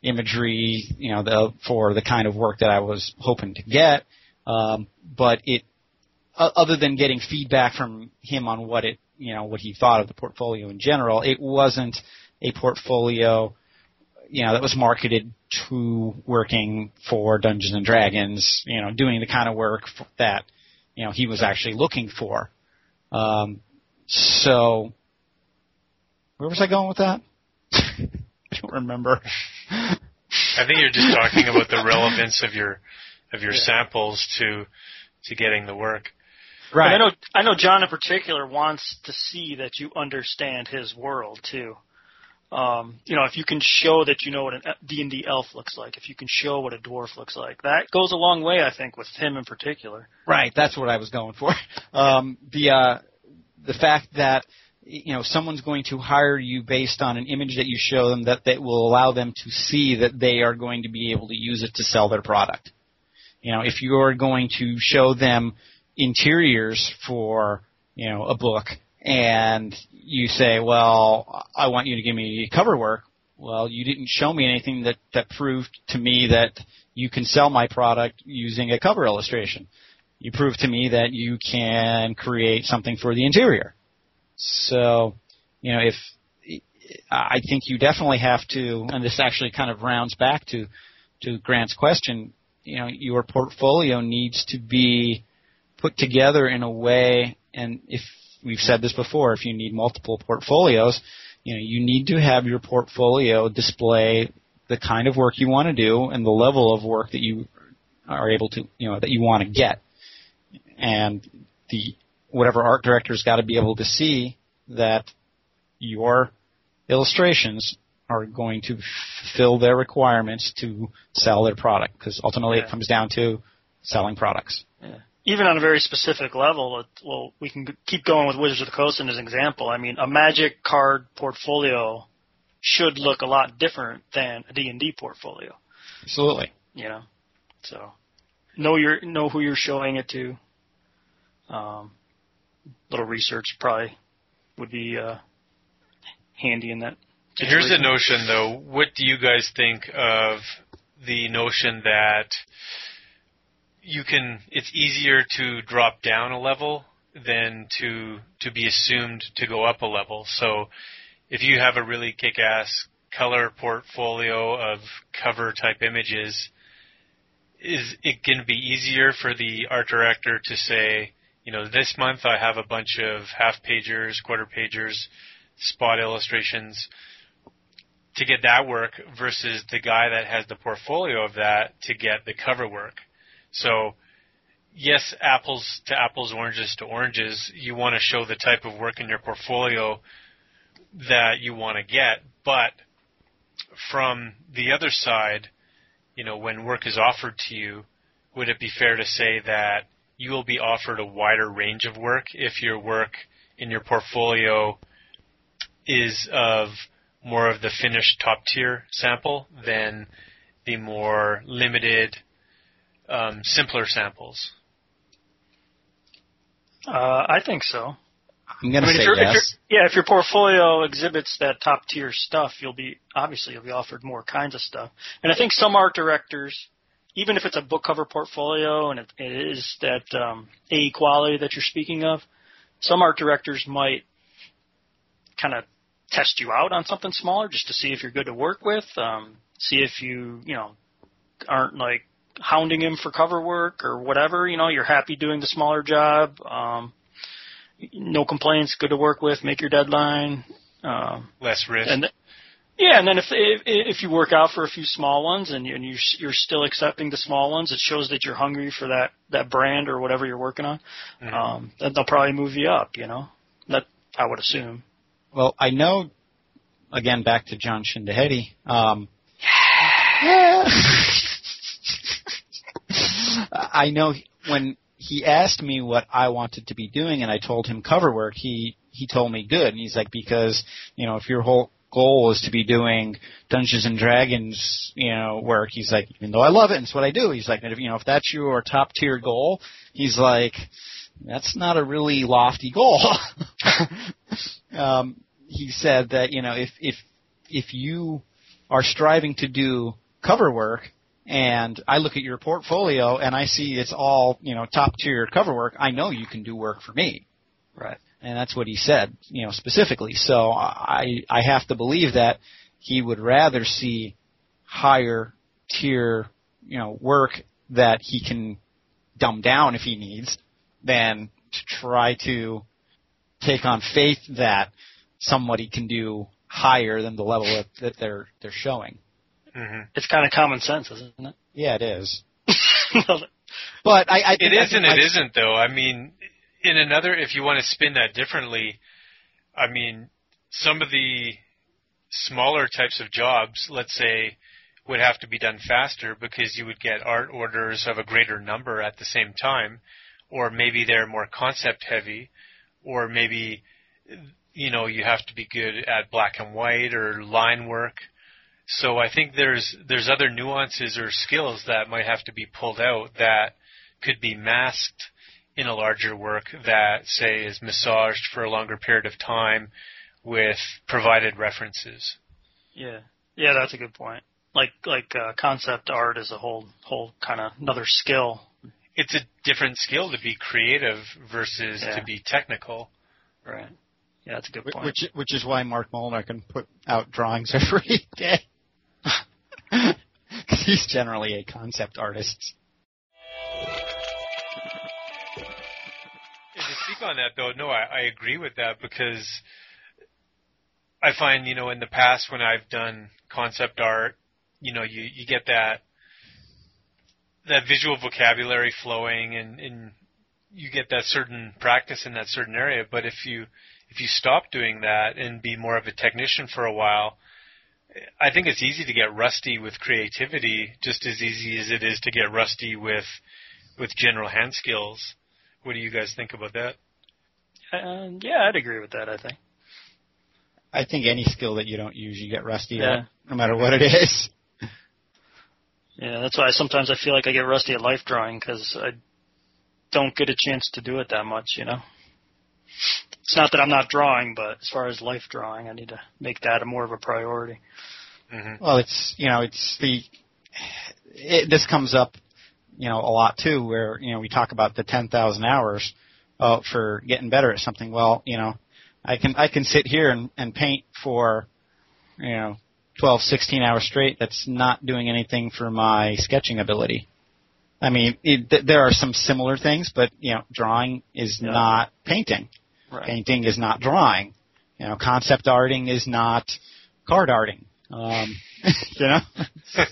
imagery, you know, the, for the kind of work that I was hoping to get. Um, but it, other than getting feedback from him on what it, you know, what he thought of the portfolio in general, it wasn't a portfolio, you know, that was marketed to working for Dungeons and Dragons, you know, doing the kind of work that, you know, he was actually looking for. Um, so, where was I going with that? I don't remember. I think you're just talking about the relevance of your of your samples to to getting the work. But I know I know Jon in particular wants to see that you understand his world too. Um, you know, if you can show that you know what an D and D elf looks like, if you can show what a dwarf looks like, that goes a long way, I think, with him in particular. Right, that's what I was going for. Um, the uh, the fact that you know someone's going to hire you based on an image that you show them that that will allow them to see that they are going to be able to use it to sell their product. You know, if you're going to show them interiors for you know a book and you say, well, I want you to give me cover work. Well, you didn't show me anything that that proved to me that you can sell my product using a cover illustration. You proved to me that you can create something for the interior. So, you know, if I think you definitely have to, and this actually kind of rounds back to to Grant's question. You know, your portfolio needs to be put together in a way, and if we've said this before, if you need multiple portfolios, you know, you need to have your portfolio display the kind of work you want to do and the level of work that you are able to, you know, that you want to get. And the whatever art director's got to be able to see that your illustrations are going to fill their requirements to sell their product because ultimately Yeah. it comes down to selling products. Even on a very specific level, it, well, we can keep going with Wizards of the Coast as an example. I mean, a Magic card portfolio should look a lot different than a D&D portfolio. Absolutely. you know. So know your know who you're showing it to. Um, little research probably would be uh, handy in that. Here's the notion, though. What do you guys think of the notion that you can? It's easier to drop down a level than to to be assumed to go up a level. So, if you have a really kick-ass color portfolio of cover type images, is it going to be easier for the art director to say, you know, this month I have a bunch of half pagers, quarter pagers, spot illustrations to get that work versus the guy that has the portfolio of that to get the cover work. So, yes, apples to apples, oranges to oranges. You want to show the type of work in your portfolio that you want to get, but from the other side, you know, when work is offered to you, would it be fair to say that you will be offered a wider range of work if your work in your portfolio is of more of the finished top tier sample than the more limited, um, simpler samples? Uh, I think so. I'm going I to mean, say if you're, if yes. yeah, if your portfolio exhibits that top tier stuff, you'll be obviously you'll be offered more kinds of stuff. And I think some art directors, even if it's a book cover portfolio and it, it is that um, A quality that you're speaking of, some art directors might kind of test you out on something smaller just to see if you're good to work with, um, see if you you know aren't like hounding him for cover work or whatever. You know, you're happy doing the smaller job. Um, no complaints, good to work with, make your deadline. Um, Less risk. and th- yeah, and then if, if if you work out for a few small ones and, you, and you you're still accepting the small ones, it shows that you're hungry for that that brand or whatever you're working on. Mhm. Um, then they'll probably move you up. You know, that I would assume. Well, I know. Again, back to Jon Schindehette. Um, I know when he asked me what I wanted to be doing, and I told him cover work. He he told me good, and he's like because you know if your whole goal is to be doing Dungeons and Dragons, you know, work. He's like, even though I love it and it's what I do, he's like, if, you know, if that's your top tier goal, he's like, that's not a really lofty goal. um, he said that you know if if if you are striving to do cover work and I look at your portfolio and I see it's all you know top tier cover work, I know you can do work for me. Right. And that's what he said, you know, specifically. So I I have to believe that he would rather see higher tier, you know, work that he can dumb down if he needs than to try to take on faith that somebody can do higher than the level that, that they're they're showing. Hmm It's kind of common sense, isn't it? Yeah, it is. But I, I It think, I is and think it I- isn't though. I mean, in another, if you want to spin that differently, I mean, some of the smaller types of jobs, let's say, would have to be done faster because you would get art orders of a greater number at the same time, or maybe they're more concept heavy, or maybe, you know, you have to be good at black and white or line work. So I think there's there's other nuances or skills that might have to be pulled out that could be masked in a larger work that say is massaged for a longer period of time with provided references. Yeah. Yeah, that's a good point. Like like uh, concept art is a whole whole kind of another skill. It's a different skill to be creative versus Yeah. to be technical. Right. Yeah, that's a good Wh- point. Which which is why Mark Molnar can put out drawings every day. He's generally a concept artist. To speak on that though, no, I, I agree with that because I find, you know, in the past when I've done concept art, you know, you, you get that that visual vocabulary flowing and, and you get that certain practice in that certain area. But if you if you stop doing that and be more of a technician for a while, I think it's easy to get rusty with creativity, just as easy as it is to get rusty with with general hand skills. What do you guys think about that? Uh, yeah, I'd agree with that. I think. I think any skill that you don't use, you get rusty Yeah. at, no matter what it is. Yeah, that's why sometimes I feel like I get rusty at life drawing because I don't get a chance to do it that much. You know. It's not that I'm not drawing, but as far as life drawing, I need to make that a more of a priority. Mm-hmm. Well, it's you know it's the it, this comes up you know a lot too, where you know we talk about the ten thousand hours uh, for getting better at something. Well, you know, I can I can sit here and, and paint for you know 12, 16 hours straight. That's not doing anything for my sketching ability. I mean, it, th- there are some similar things, but you know, drawing is Yeah. not painting. Right. Painting is not drawing. You know, concept arting is not card arting. Um, you know,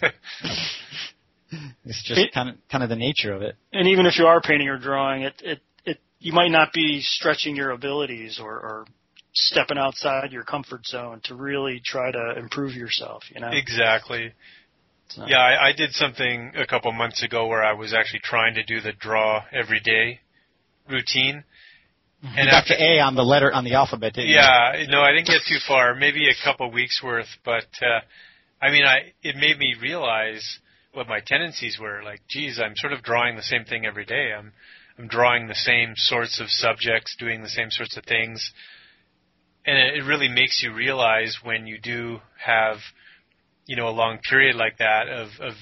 it's just It- kind of kind of the nature of it. And even if you are painting or drawing, it it, it you might not be stretching your abilities or, or stepping outside your comfort zone to really try to improve yourself. You know. Exactly. So- Yeah, I, I did something a couple months ago where I was actually trying to do the draw every day routine. And And you got after, the A on the letter on the alphabet, didn't you? yeah, no, I didn't get too far. Maybe a couple weeks worth, but uh, I mean, I it made me realize what my tendencies were. Like, geez, I'm sort of drawing the same thing every day. I'm I'm drawing the same sorts of subjects, doing the same sorts of things, and it, it really makes you realize when you do have, you know, a long period like that of of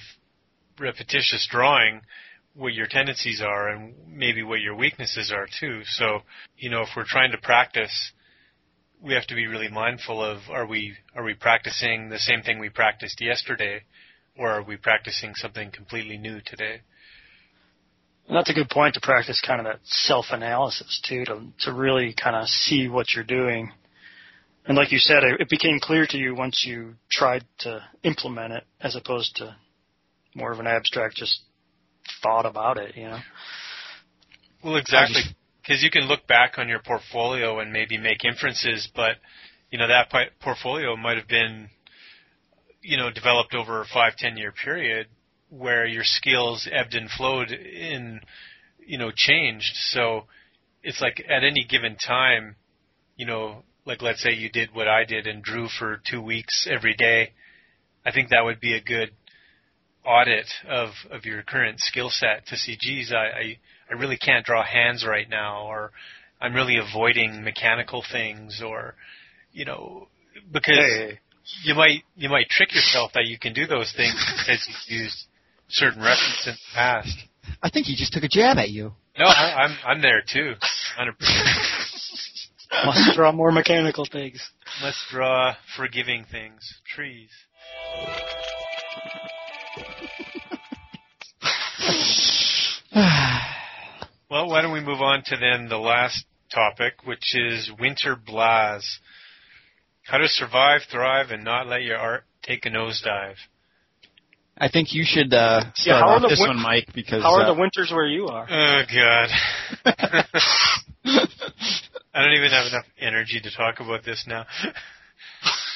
repetitious drawing what your tendencies are and maybe what your weaknesses are too. So, you know, if we're trying to practice, we have to be really mindful of are we are we practicing the same thing we practiced yesterday or are we practicing something completely new today? And that's a good point to practice kind of that self-analysis too, to to really kind of see what you're doing. And like you said, it became clear to you once you tried to implement it, as opposed to more of an abstract just thought about it. You know. Well, exactly. Because you can look back on your portfolio and maybe make inferences, but you know that portfolio might have been, you know, developed over a five, ten year period where your skills ebbed and flowed in, you know, changed. So it's like at any given time, you know, like let's say you did what I did and drew for two weeks every day. I think that would be a good audit of of your current skill set to see, geez, I, I I really can't draw hands right now, or I'm really avoiding mechanical things, or you know, because Hey. you might you might trick yourself that you can do those things because you've used certain references in the past. I think he just took a jab at you. No, I, I'm I'm there too. 100%. Must draw more mechanical things. Let's draw forgiving things, trees. Well, why don't we move on to then the last topic, which is winter blahs. How to survive, thrive, and not let your art take a nosedive. I think you should uh, start how are off the this win- one, Mike, because How are uh, the winters where you are? Oh God. I don't even have enough energy to talk about this now.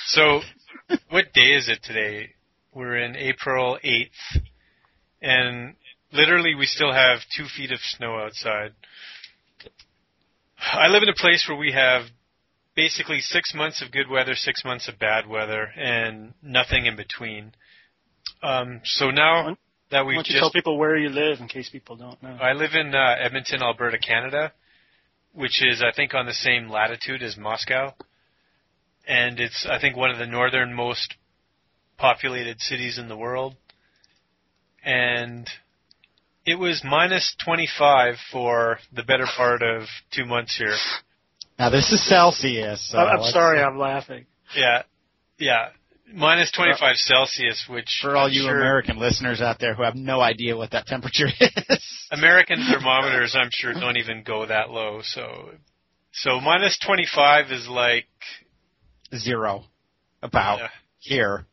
so, what day is it today? We're in April 8th, and literally we still have two feet of snow outside. I live in a place where we have basically six months of good weather, six months of bad weather, and nothing in between. Um, so now that we've don't you just tell people where you live in case people don't know? I live in uh, Edmonton, Alberta, Canada, which is I think on the same latitude as Moscow, and it's I think one of the northernmost populated cities in the world. And it was minus 25 for the better part of two months here. now this is Celsius. So I- I'm let's- sorry, I'm laughing. Yeah, yeah, minus 25 Celsius, which For all I'm you sure American listeners out there who have no idea what that temperature is. American thermometers, I'm sure, don't even go that low. So, so minus 25 is like Zero. About Yeah. here.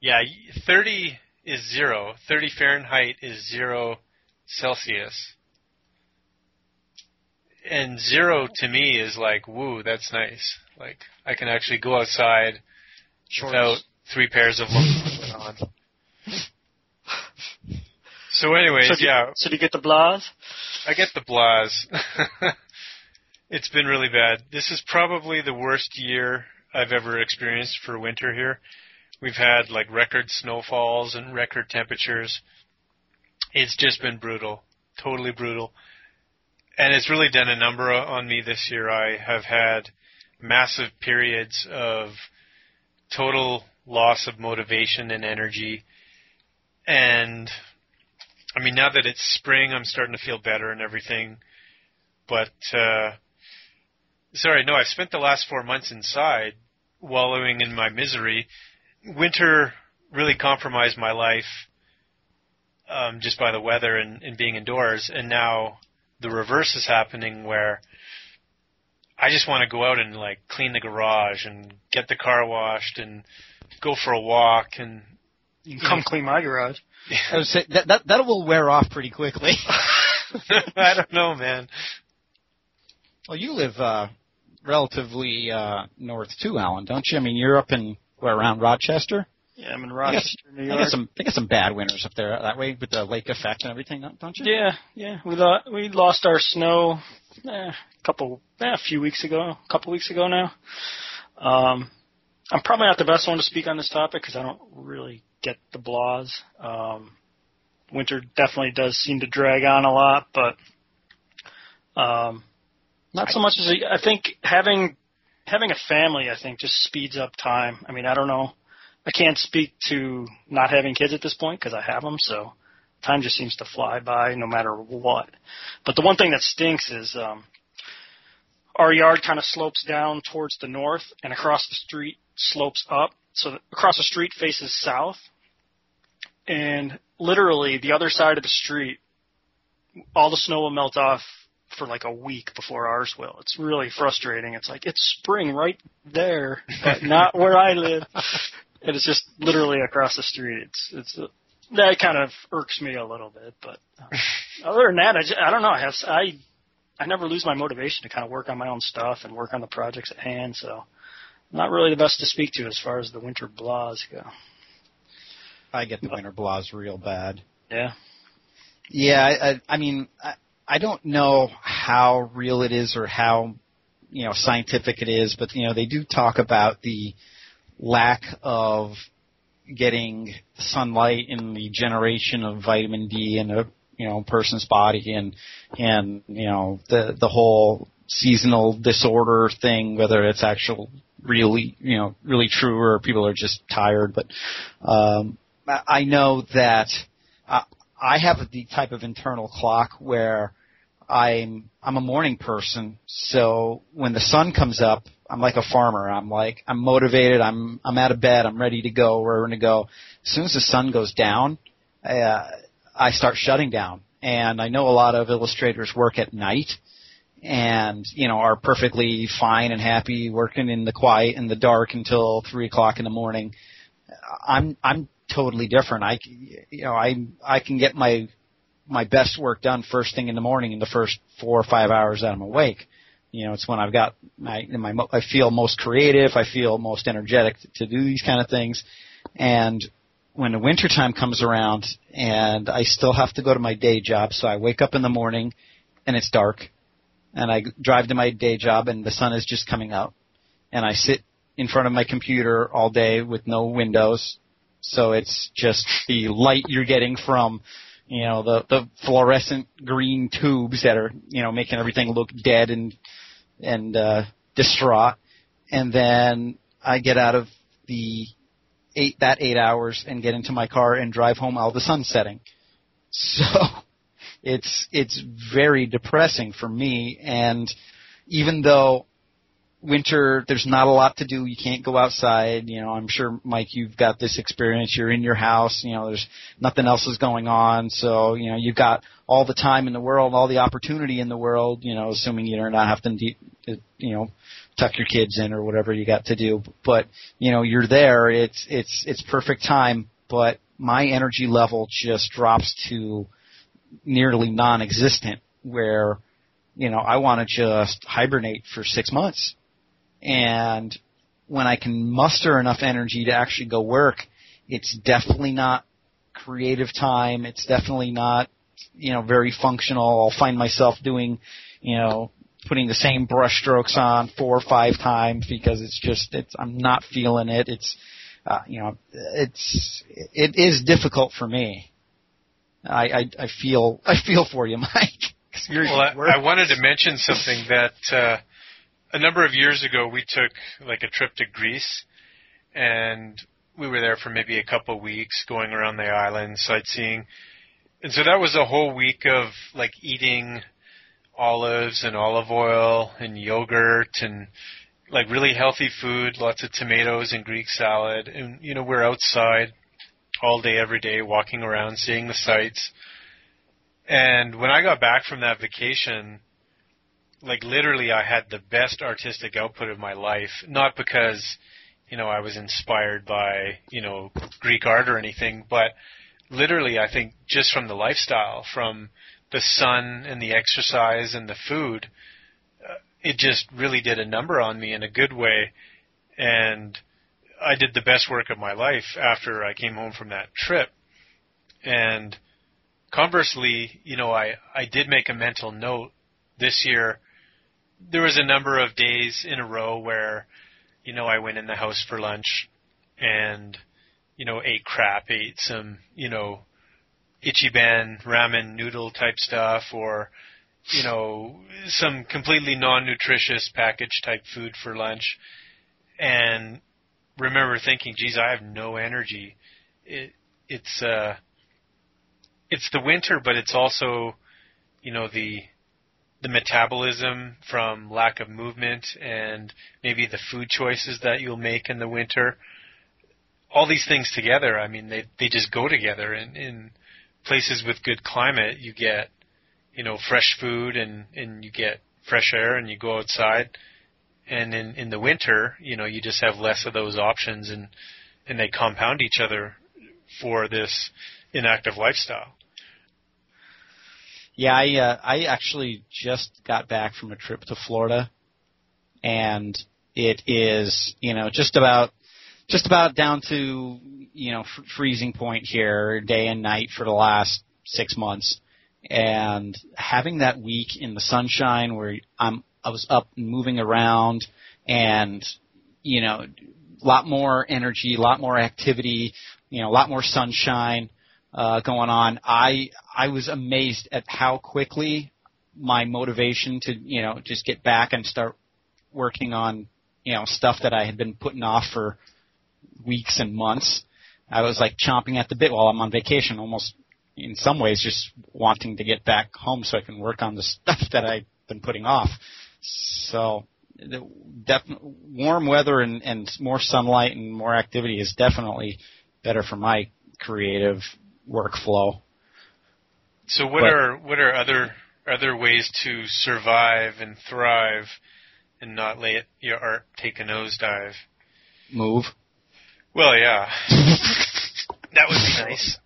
Yeah, 30 is zero. 30 Fahrenheit is zero Celsius. And zero to me is like, woo, that's nice. Like, I can actually go outside without three pairs of long on. So anyways, So do, yeah, so do you get the blahs? I get the blahs. it's been really bad. This is probably the worst year I've ever experienced for winter here. We've had like record snowfalls and record temperatures. It's just been brutal, totally brutal. and it's really done a number on me this year. I have had massive periods of total loss of motivation and energy. And I mean, now that it's spring, I'm starting to feel better and everything. But uh, sorry, no, I've spent the last four months inside, wallowing in my misery. Winter really compromised my life um, just by the weather and, and being indoors, and now the reverse is happening where I just want to go out and like clean the garage and get the car washed and go for a walk and you can come clean my garage. I would say that that that will wear off pretty quickly. I don't know, man. Well, you live uh relatively uh north too, Alan, don't you? I mean, you're up in where around Rochester. Yeah, I'm in Rochester, New I York. got some I got some bad winters up there that way with the lake effect and everything, don't don't you? Yeah, yeah. We lo- we lost our snow eh, a couple, eh, a few weeks ago, a couple weeks ago now. Um, I'm probably not the best one to speak on this topic because I don't really get the blahs. Um, winter definitely does seem to drag on a lot, but um, not so much as a, I think having having a family. I think just speeds up time. I mean, I don't know. I can't speak to not having kids at this point because I have them, so time just seems to fly by no matter what. But the one thing that stinks is um, our yard kind of slopes down towards the north, and across the street slopes up. So across the street faces south, and literally the other side of the street, all the snow will melt off for like a week before ours will. It's really frustrating. It's like it's spring right there, but not where I live. And it's just literally across the street. It's it's uh, that kind of irks me a little bit, but uh, other than that, I, just, I don't know. I have I I never lose my motivation to kind of work on my own stuff and work on the projects at hand. So, not really the best to speak to as far as the winter blahs go. I get the winter blahs real bad. Yeah. Yeah, I, I, I mean, I, I don't know how real it is or how you know scientific it is, but you know they do talk about the lack of getting sunlight in the generation of vitamin D in a you know person's body and and you know the the whole seasonal disorder thing whether it's actual really you know really true or people are just tired. But um I I know that uh, I have the type of internal clock where I'm I'm a morning person so when the sun comes up I'm like a farmer. I'm like I'm motivated. I'm I'm out of bed. I'm ready to go. We're going to go. As soon as the sun goes down, uh, I start shutting down. And I know a lot of illustrators work at night, and you know are perfectly fine and happy working in the quiet in the dark until three o'clock in the morning. I'm I'm totally different. I you know I I can get my my best work done first thing in the morning in the first four or five hours that I'm awake. You know, it's when I've got my, my I feel most creative, I feel most energetic to do these kind of things. And when the winter time comes around and I still have to go to my day job, so I wake up in the morning and it's dark and I drive to my day job and the sun is just coming out and I sit in front of my computer all day with no windows. So it's just the light you're getting from you know the the fluorescent green tubes that are you know making everything look dead and and uh distraught. And then I get out of the eight that eight hours and get into my car and drive home while the sun's setting. So it's it's very depressing for me. And even though winter there's not a lot to do. You can't go outside. You know i'm sure mike you've got this experience. You're in your house. You know there's nothing else is going on. So you know you've got all the time in the world all the opportunity in the world you know assuming you're not having to you know tuck your kids in or whatever you got to do. But you know you're there. It's it's it's perfect time. But my energy level just drops to nearly non-existent where you know I want to just hibernate for 6 months and when I can muster enough energy to actually go work, it's definitely not creative time. It's definitely not, you know, very functional. I'll find myself doing, you know, putting the same brush strokes on four or five times because it's just, it's, I'm not feeling it. It's, uh, you know, it's, it is difficult for me. I, I, I feel, I feel for you, Mike. well, I, I, wanted to mention something that uh, a number of years ago we took like a trip to Greece, and we were there for maybe a couple weeks, going around the island, sightseeing, and so that was a whole week of like eating olives and olive oil and yogurt and like really healthy food, lots of tomatoes and Greek salad, and you know we're outside all day every day, walking around, seeing the sights. And when I got back from that vacation, like literally I had the best artistic output of my life, not because, you know, I was inspired by, you know, Greek art or anything, but literally I think just from the lifestyle, from the sun and the exercise and the food, uh, it just really did a number on me in a good way. And I did the best work of my life after I came home from that trip. And conversely, you know, I, I did make a mental note this year. There was a number of days in a row where, you know, I went in the house for lunch and, you know, ate crap, ate some, you know, Ichiban ramen noodle type stuff or, you know, some completely non-nutritious package type food for lunch. And remember thinking, geez, I have no energy. It, it's, uh, it's the winter, but it's also, you know, the the metabolism from lack of movement and maybe the food choices that you'll make in the winter. All these things together, I mean, they they just go together. And in places with good climate, you get, you know, fresh food and and you get fresh air and you go outside. And in in the winter, you know, you just have less of those options and and they compound each other for this inactive lifestyle. Yeah, I uh, I actually just got back from a trip to Florida, and it is you know just about just about down to you know f- freezing point here, day and night for the last six months, and having that week in the sunshine where I'm I was up and moving around, and you know a lot more energy, a lot more activity, you know a lot more sunshine uh, going on. I I was amazed at how quickly my motivation to you know just get back and start working on you know stuff that I had been putting off for weeks and months. I was like chomping at the bit while I'm on vacation, almost in some ways just wanting to get back home so I can work on the stuff that I've been putting off. So the def- warm weather and, and more sunlight and more activity is definitely better for my creative workflow. So what but, are what are other other ways to survive and thrive and not let your art take a nosedive? Move. Well, yeah. that would be nice.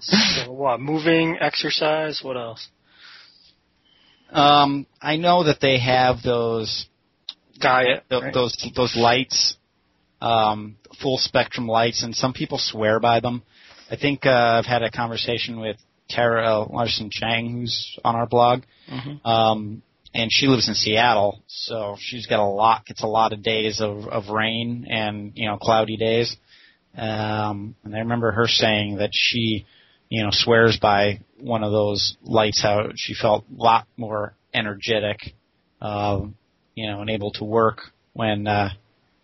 so what? Moving, exercise. What else? Um, I know that they have those diet, th- right? those those lights, um, full spectrum lights, and some people swear by them. I think uh, I've had a conversation with Tara Larsen Chang, who's on our blog, mm-hmm. um, and she lives in Seattle, so she's got a lot. Gets a lot of days of, of rain and you know cloudy days. Um, and I remember her saying that she, you know, swears by one of those lights. How she felt a lot more energetic, uh, you know, and able to work when uh,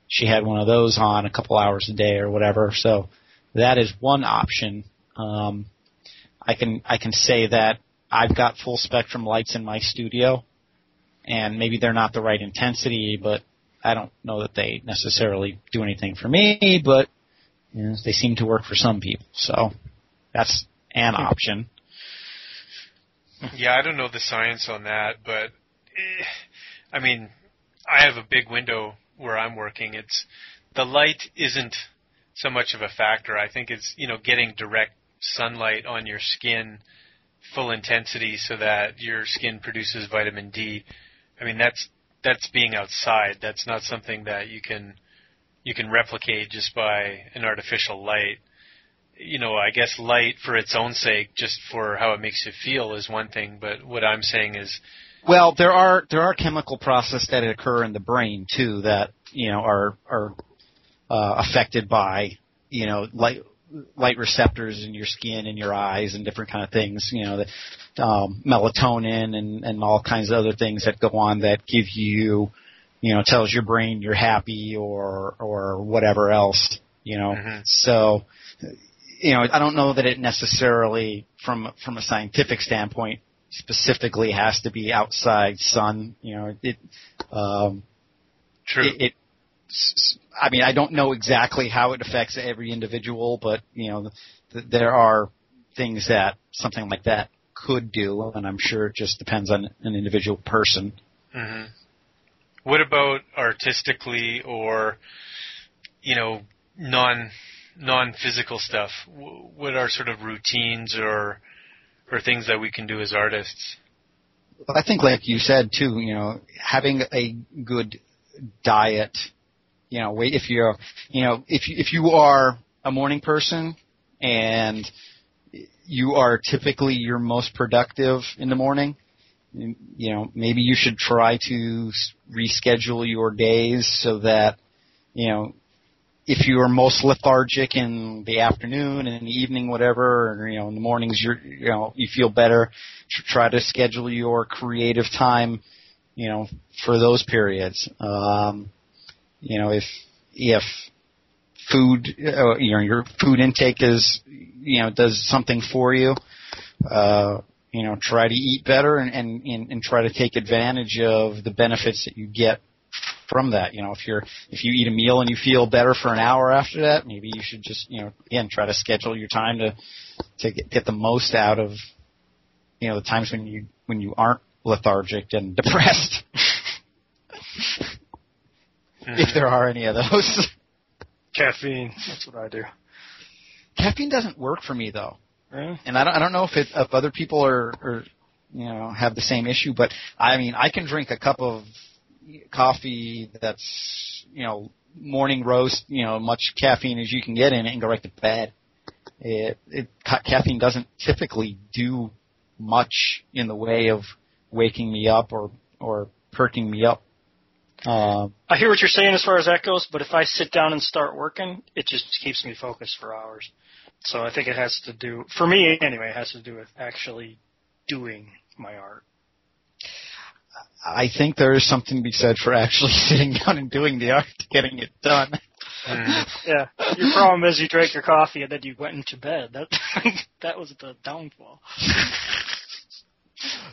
she had one of those on a couple hours a day or whatever. So that is one option. Um, I can I can say that I've got full spectrum lights in my studio, and maybe they're not the right intensity, but I don't know that they necessarily do anything for me. But you know, they seem to work for some people, so that's an option. Yeah, I don't know the science on that, but eh, I mean, I have a big window where I'm working. It's the light isn't so much of a factor. I think it's you know getting direct sunlight on your skin, full intensity, so that your skin produces vitamin D. I mean that's that's being outside. That's not something that you can you can replicate just by an artificial light. You know, I guess light for its own sake, just for how it makes you feel, is one thing. But what I'm saying is, well, there are there are chemical processes that occur in the brain too that you know are are uh, affected by you know light light receptors in your skin and your eyes and different kind of things. You know, the um, melatonin and and all kinds of other things that go on that give you, you know, tells your brain you're happy or or whatever else. You know, Mhm. so you know, I don't know that it necessarily from from a scientific standpoint specifically has to be outside sun. You know, it um, True. it, it I mean, I don't know exactly how it affects every individual, but you know, th- there are things that something like that could do, and I'm sure it just depends on an individual person. hmm What about artistically or, you know, non non physical stuff? Wh- What are sort of routines or or things that we can do as artists? I think, like you said too, you know, having a good diet, you know, wait if you're, you know, if if you are a morning person and you are typically your most productive in the morning, you know, maybe you should try to reschedule your days so that, you know, if you are most lethargic in the afternoon and in the evening, whatever, or you know, in the mornings, you're, you know, you feel better. tr- Try to schedule your creative time, you know, for those periods. Um, you know, if if food, uh, you know, your food intake is, you know, does something for you. Uh, you know, try to eat better and, and, and, try to take advantage of the benefits that you get from that. You know, if you're if you eat a meal and you feel better for an hour after that, maybe you should just you know again try to schedule your time to to get, get the most out of you know the times when you when you aren't lethargic and depressed, if there are any of those. Caffeine. That's what I do. Caffeine doesn't work for me though. Really? and I don't, I don't know if it, if other people are, are you know have the same issue, but I mean I can drink a cup of coffee that's you know morning roast, you know much caffeine as you can get in it, and go right to bed. It, it ca- caffeine doesn't typically do much in the way of waking me up or or perking me up. Uh, I hear what you're saying as far as that goes, but if I sit down and start working, it just keeps me focused for hours. So I think it has to do, for me anyway, it has to do with actually doing my art. I think there is something to be said for actually sitting down and doing the art, getting it done. Mhm. Yeah. Your problem is you drank your coffee and then you went into bed. That that was the downfall.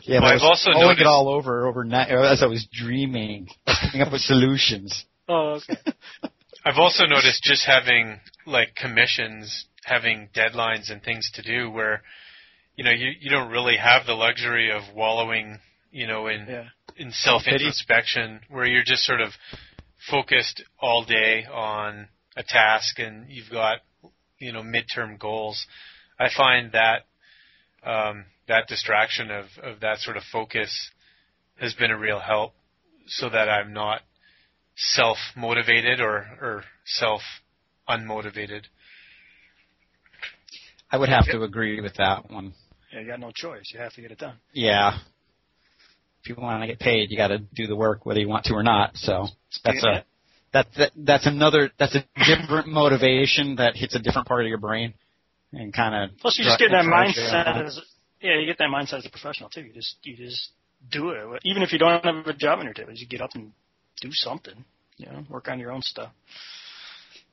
Yeah, but Well, I I've was also mulling noticed- it all over overnight as I was dreaming, coming up with solutions. Oh, okay. I've also noticed just having like commissions, having deadlines and things to do where you know you you don't really have the luxury of wallowing, you know, in Yeah. in self introspection where you're just sort of focused all day on a task and you've got you know midterm goals. I find that um, that distraction of, of that sort of focus has been a real help so that I'm not self motivated or, or self unmotivated. I would have to agree with that one. Yeah, you got no choice. You have to get it done. Yeah. If you want to get paid, you got to do the work whether you want to or not. So that's Yeah. a that, that that's another that's a different motivation that hits a different part of your brain and kind of Plus, you just get that mindset as yeah, you get that mindset as a professional too. You just you just do it, even if you don't have a job table. You get up and do something. You know, work on your own stuff.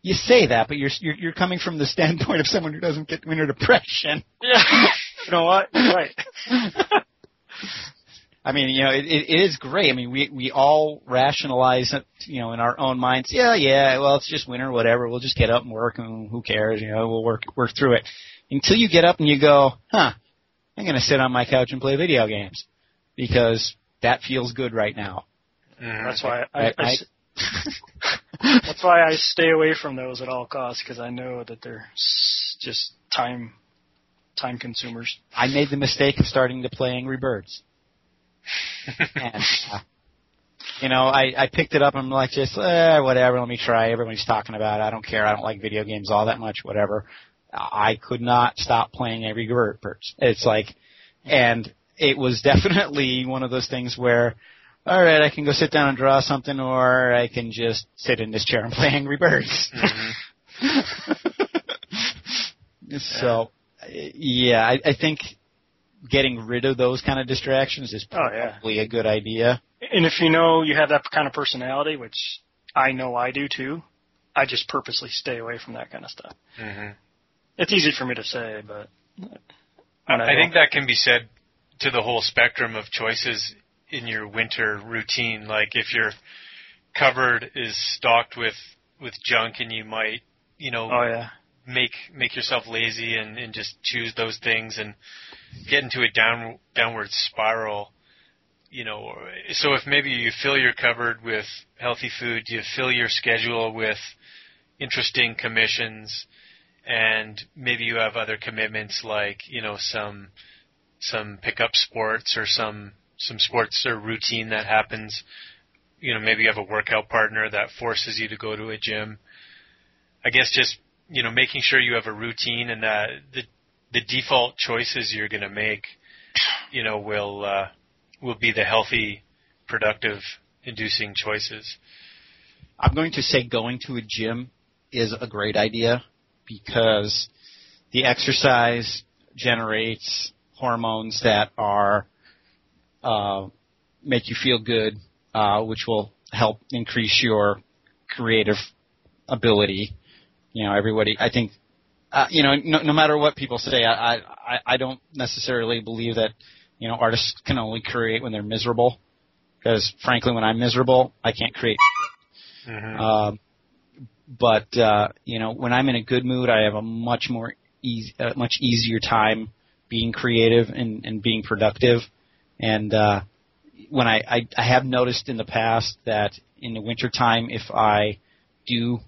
You say that, but you're, you're you're coming from the standpoint of someone who doesn't get winter depression. Yeah, you know what? Right. I mean, you know, it, it, is great. I mean, we we all rationalize it, you know, in our own minds. Yeah, yeah. Well, it's just winter, whatever. We'll just get up and work, and who cares? You know, we'll work work through it. Until you get up and you go, huh? I'm going to sit on my couch and play video games because that feels good right now. Mhm. That's why i i i that's why I stay away from those at all costs because I know that they're just time time consumers. I made the mistake of starting to play Angry Birds. and uh, you know, I I picked it up. and I'm like, just eh, whatever. Let me try. Everybody's talking about. it. I don't care. I don't like video games all that much. Whatever. I could not stop playing Angry Birds. It's like, and it was definitely one of those things where, all right, I can go sit down and draw something, or I can just sit in this chair and play Angry Birds. Mhm. So, yeah, I, I think getting rid of those kind of distractions is Oh, yeah. probably a good idea. And if you know you have that kind of personality, which I know I do too, I just purposely stay away from that kind of stuff. hmm It's easy for me to say, but I, I think that can be said to the whole spectrum of choices in your winter routine. Like if your cupboard is stocked with with junk, and you might, you know, Oh yeah. make make yourself lazy and, and just choose those things and get into a down downward spiral. You know, so if maybe you fill your cupboard with healthy food, you fill your schedule with interesting commissions, and maybe you have other commitments like you know some some pickup sports or some some sports or routine that happens. You know, maybe you have a workout partner that forces you to go to a gym. I guess just you know making sure you have a routine and that the the default choices you're going to make, you know, will uh, will be the healthy, productive, inducing choices. I'm going to say going to a gym is a great idea because the exercise generates hormones that are uh, make you feel good, uh, which will help increase your creative ability. You know, everybody. I think, uh, you know, no, no matter what people say, I, I I don't necessarily believe that you know artists can only create when they're miserable. Because frankly, when I'm miserable, I can't create Mm-hmm. um, but uh, you know, when I'm in a good mood, I have a much more easy, uh, much easier time being creative and, and being productive. And uh, when I, I I have noticed in the past that in the wintertime, if I do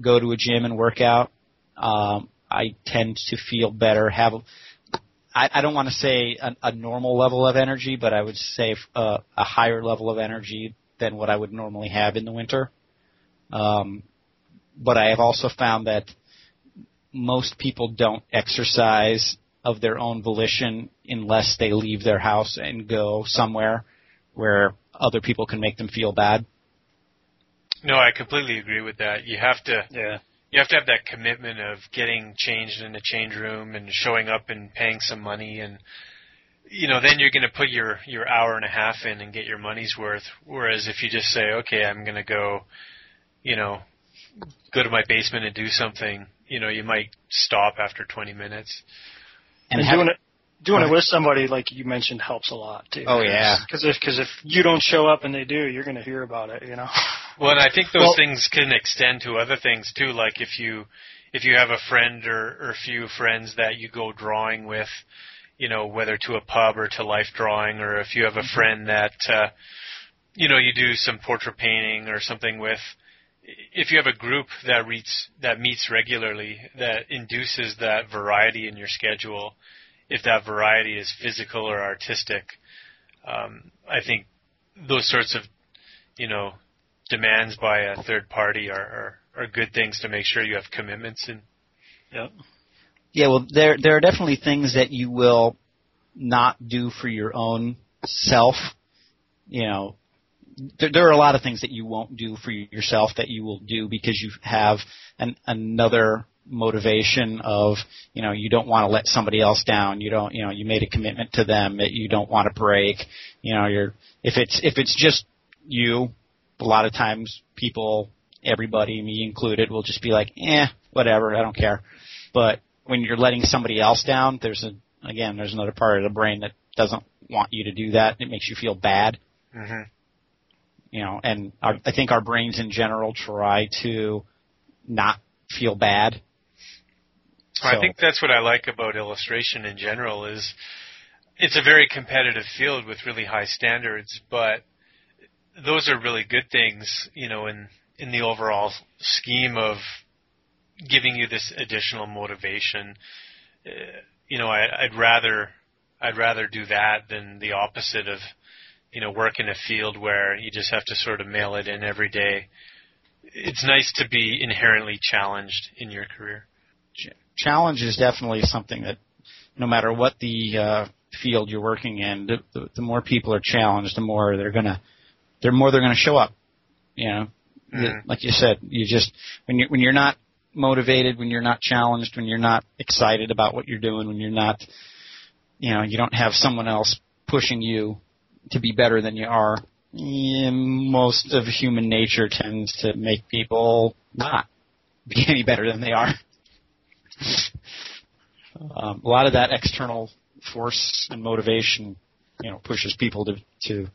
go to a gym and work out, um, I tend to feel better. Have I, I don't want to say a, a normal level of energy, but I would say uh, a higher level of energy than what I would normally have in the winter. Um, but I have also found that most people don't exercise of their own volition unless they leave their house and go somewhere where other people can make them feel bad. No, I completely agree with that. You have to Yeah. you have to have that commitment of getting changed in a change room and showing up and paying some money and you know then you're going to put your your hour and a half in and get your money's worth whereas if you just say okay I'm going to go you know go to my basement and do something you know you might stop after 20 minutes And, have- doing it doing Go it with somebody like you mentioned helps a lot too. Oh, yeah. Because if because if you don't show up and they do, you're going to hear about it. You know. Well, and I think those Well- things can extend to other things too. Like if you if you have a friend or, or a few friends that you go drawing with, you know, whether to a pub or to life drawing, or if you have a friend that uh, you know you do some portrait painting or something with. If you have a group that meets that meets regularly, that induces that variety in your schedule, if that variety is physical or artistic, um, I think those sorts of you know demands by a third party are, are, are good things to make sure you have commitments in. Yep. Yeah, well, there there are definitely things that you will not do for your own self. You know, there, there are a lot of things that you won't do for yourself that you will do because you have an, another motivation of you know you don't want to let somebody else down. You don't you know you made a commitment to them that you don't want to break. You know, you're if it's if it's just you, a lot of times people, everybody, me included, will just be like, eh, whatever, I don't care. But when you're letting somebody else down, there's a again, there's another part of the brain that doesn't want you to do that. It makes you feel bad, Mm-hmm. You know. And our, I think our brains in general try to not feel bad. I think that's what I like about illustration in general is it's a very competitive field with really high standards, but those are really good things, you know, in in the overall scheme of giving you this additional motivation. Uh, you know, I, I'd rather I'd rather do that than the opposite of you know work in a field where you just have to sort of mail it in every day. It's nice to be inherently challenged in your career. Challenge is definitely something that, no matter what the uh, field you're working in, the, the, the more people are challenged, the more they're gonna, the more they're gonna show up. You know, Mhm. like you said, you just when you when you're not motivated, when you're not challenged, when you're not excited about what you're doing, when you're not, you know, you don't have someone else pushing you to be better than you are, yeah, most of human nature tends to make people not be any better than they are. um, a lot of that external force and motivation, you know, pushes people to to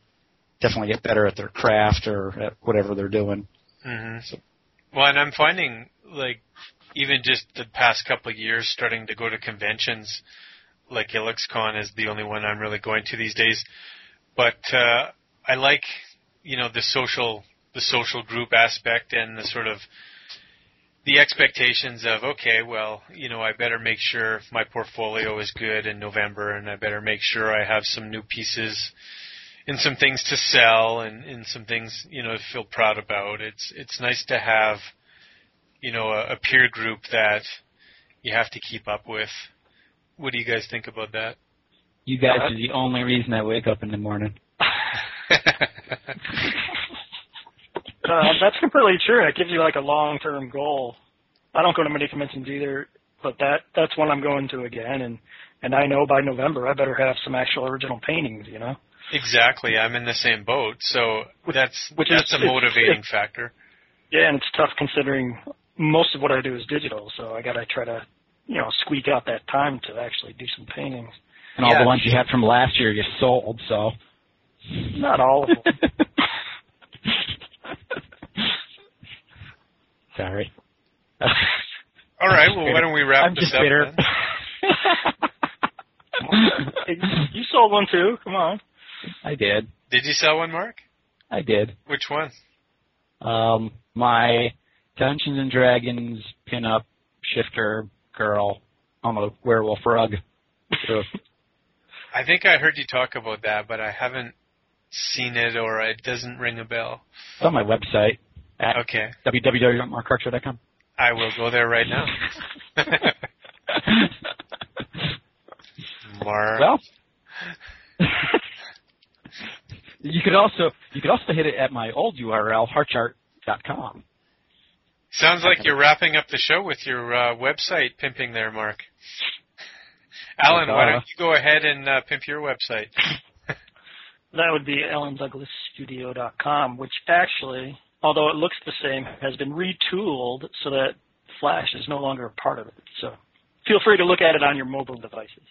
definitely get better at their craft or at whatever they're doing. Mm-hmm. So. Well, and I'm finding like even just the past couple of years starting to go to conventions like IlluxCon is the only one I'm really going to these days. But uh, I like you know the social the social group aspect and the sort of the expectations of okay, well, you know, I better make sure my portfolio is good in November, and I better make sure I have some new pieces and some things to sell, and, and some things you know to feel proud about. It's it's nice to have you know a, a peer group that you have to keep up with. What do you guys think about that? You guys are the only reason I wake up in the morning. Uh, that's completely true. It gives you like a long-term goal. I don't go to many conventions either, but that that's one I'm going to again, and and I know by November I better have some actual original paintings. You know. Exactly. I'm in the same boat, so that's which that's is, a motivating it's, factor. Yeah, and it's tough considering most of what I do is digital, so I got to try to you know squeak out that time to actually do some paintings. And all yeah. the ones you had from last year you sold, so. Not all of them. Sorry. All right. Well, why don't we wrap I'm this just up? Bitter. you sold one too. Come on. I did. Did you sell one, Mark? I did. Which one? Um, my Dungeons and Dragons pinup shifter girl on a werewolf rug. I think I heard you talk about that, but I haven't seen it or it doesn't ring a bell. It's on my website at okay. www.markhartshaw.com. I will go there right now. Mark. Well, you could also you could also hit it at my old URL hartchart.com. Sounds like you're wrapping up the show with your uh, website pimping there, Mark. Allen, why don't you go ahead and uh, pimp your website? that would be allendouglasstudio.com, which actually although it looks the same, has been retooled so that Flash is no longer a part of it. So feel free to look at it on your mobile devices.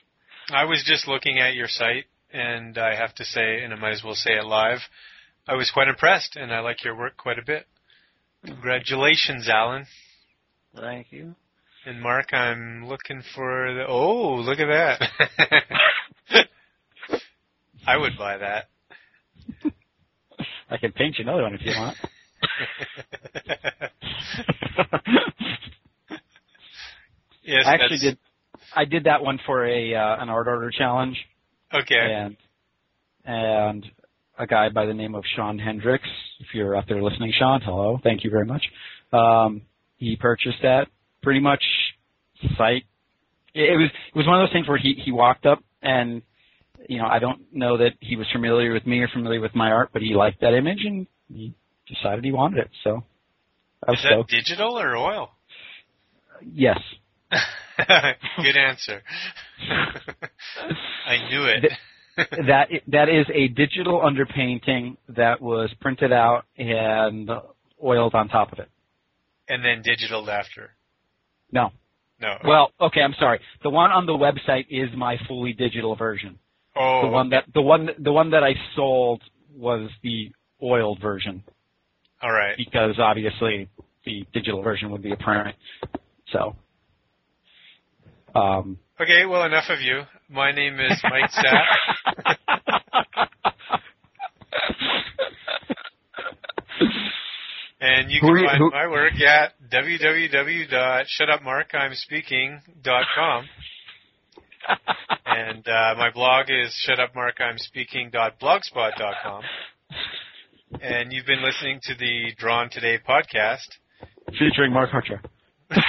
I was just looking at your site, and I have to say, and I might as well say it live, I was quite impressed, and I like your work quite a bit. Congratulations, Allen. Thank you. And Mark, I'm looking for the. Oh, look at that! I would buy that. I can paint you another one if you want. yes, I actually did. I did that one for a uh, an ArtOrder challenge. Okay. And and a guy by the name of Sean Hendricks. If you're out there listening, Sean, hello, thank you very much. Um, he purchased that pretty much site. It was it was one of those things where he he walked up and you know I don't know that he was familiar with me or familiar with my art, but he liked that image and he decided he wanted it. So I was Is that stoked. digital or oil? Yes. Good answer. I knew it. that that is a digital underpainting that was printed out and oiled on top of it. And then digital after. No. No. Well, okay, I'm sorry. The one on the website is my fully digital version. Oh. The one that the one the one that I sold was the oiled version. All right. Because obviously the digital version would be a print. So. Um, okay, well, enough of you. My name is Mike Sapp. and you can find who, my work at www.shutupmarkimespeaking.com. and uh, my blog is shutupmarkimspeaking.blogspot.com. And you've been listening to the Drawn Today podcast. Featuring Mark Hartshar.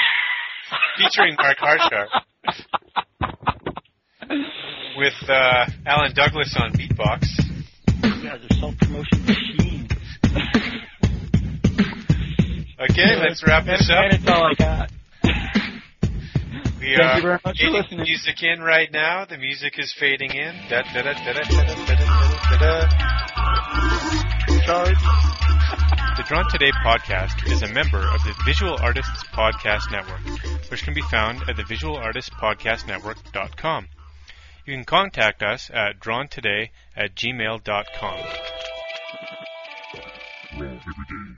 Featuring Mark Hartshar. With uh, Allen Douglas on beatbox. You guys are self-promotion okay, let's wrap this up. That's all I got. We Thank are you very much for getting listening. music in right now. The music is fading in. Da, da, da, da, da, da, da, da, da, da. Charge. The Drawn Today podcast is a member of the Visual Artists Podcast Network, which can be found at the visualartistpodcastnetwork.com. You can contact us at drawntoday at gmail.com. Raw every day.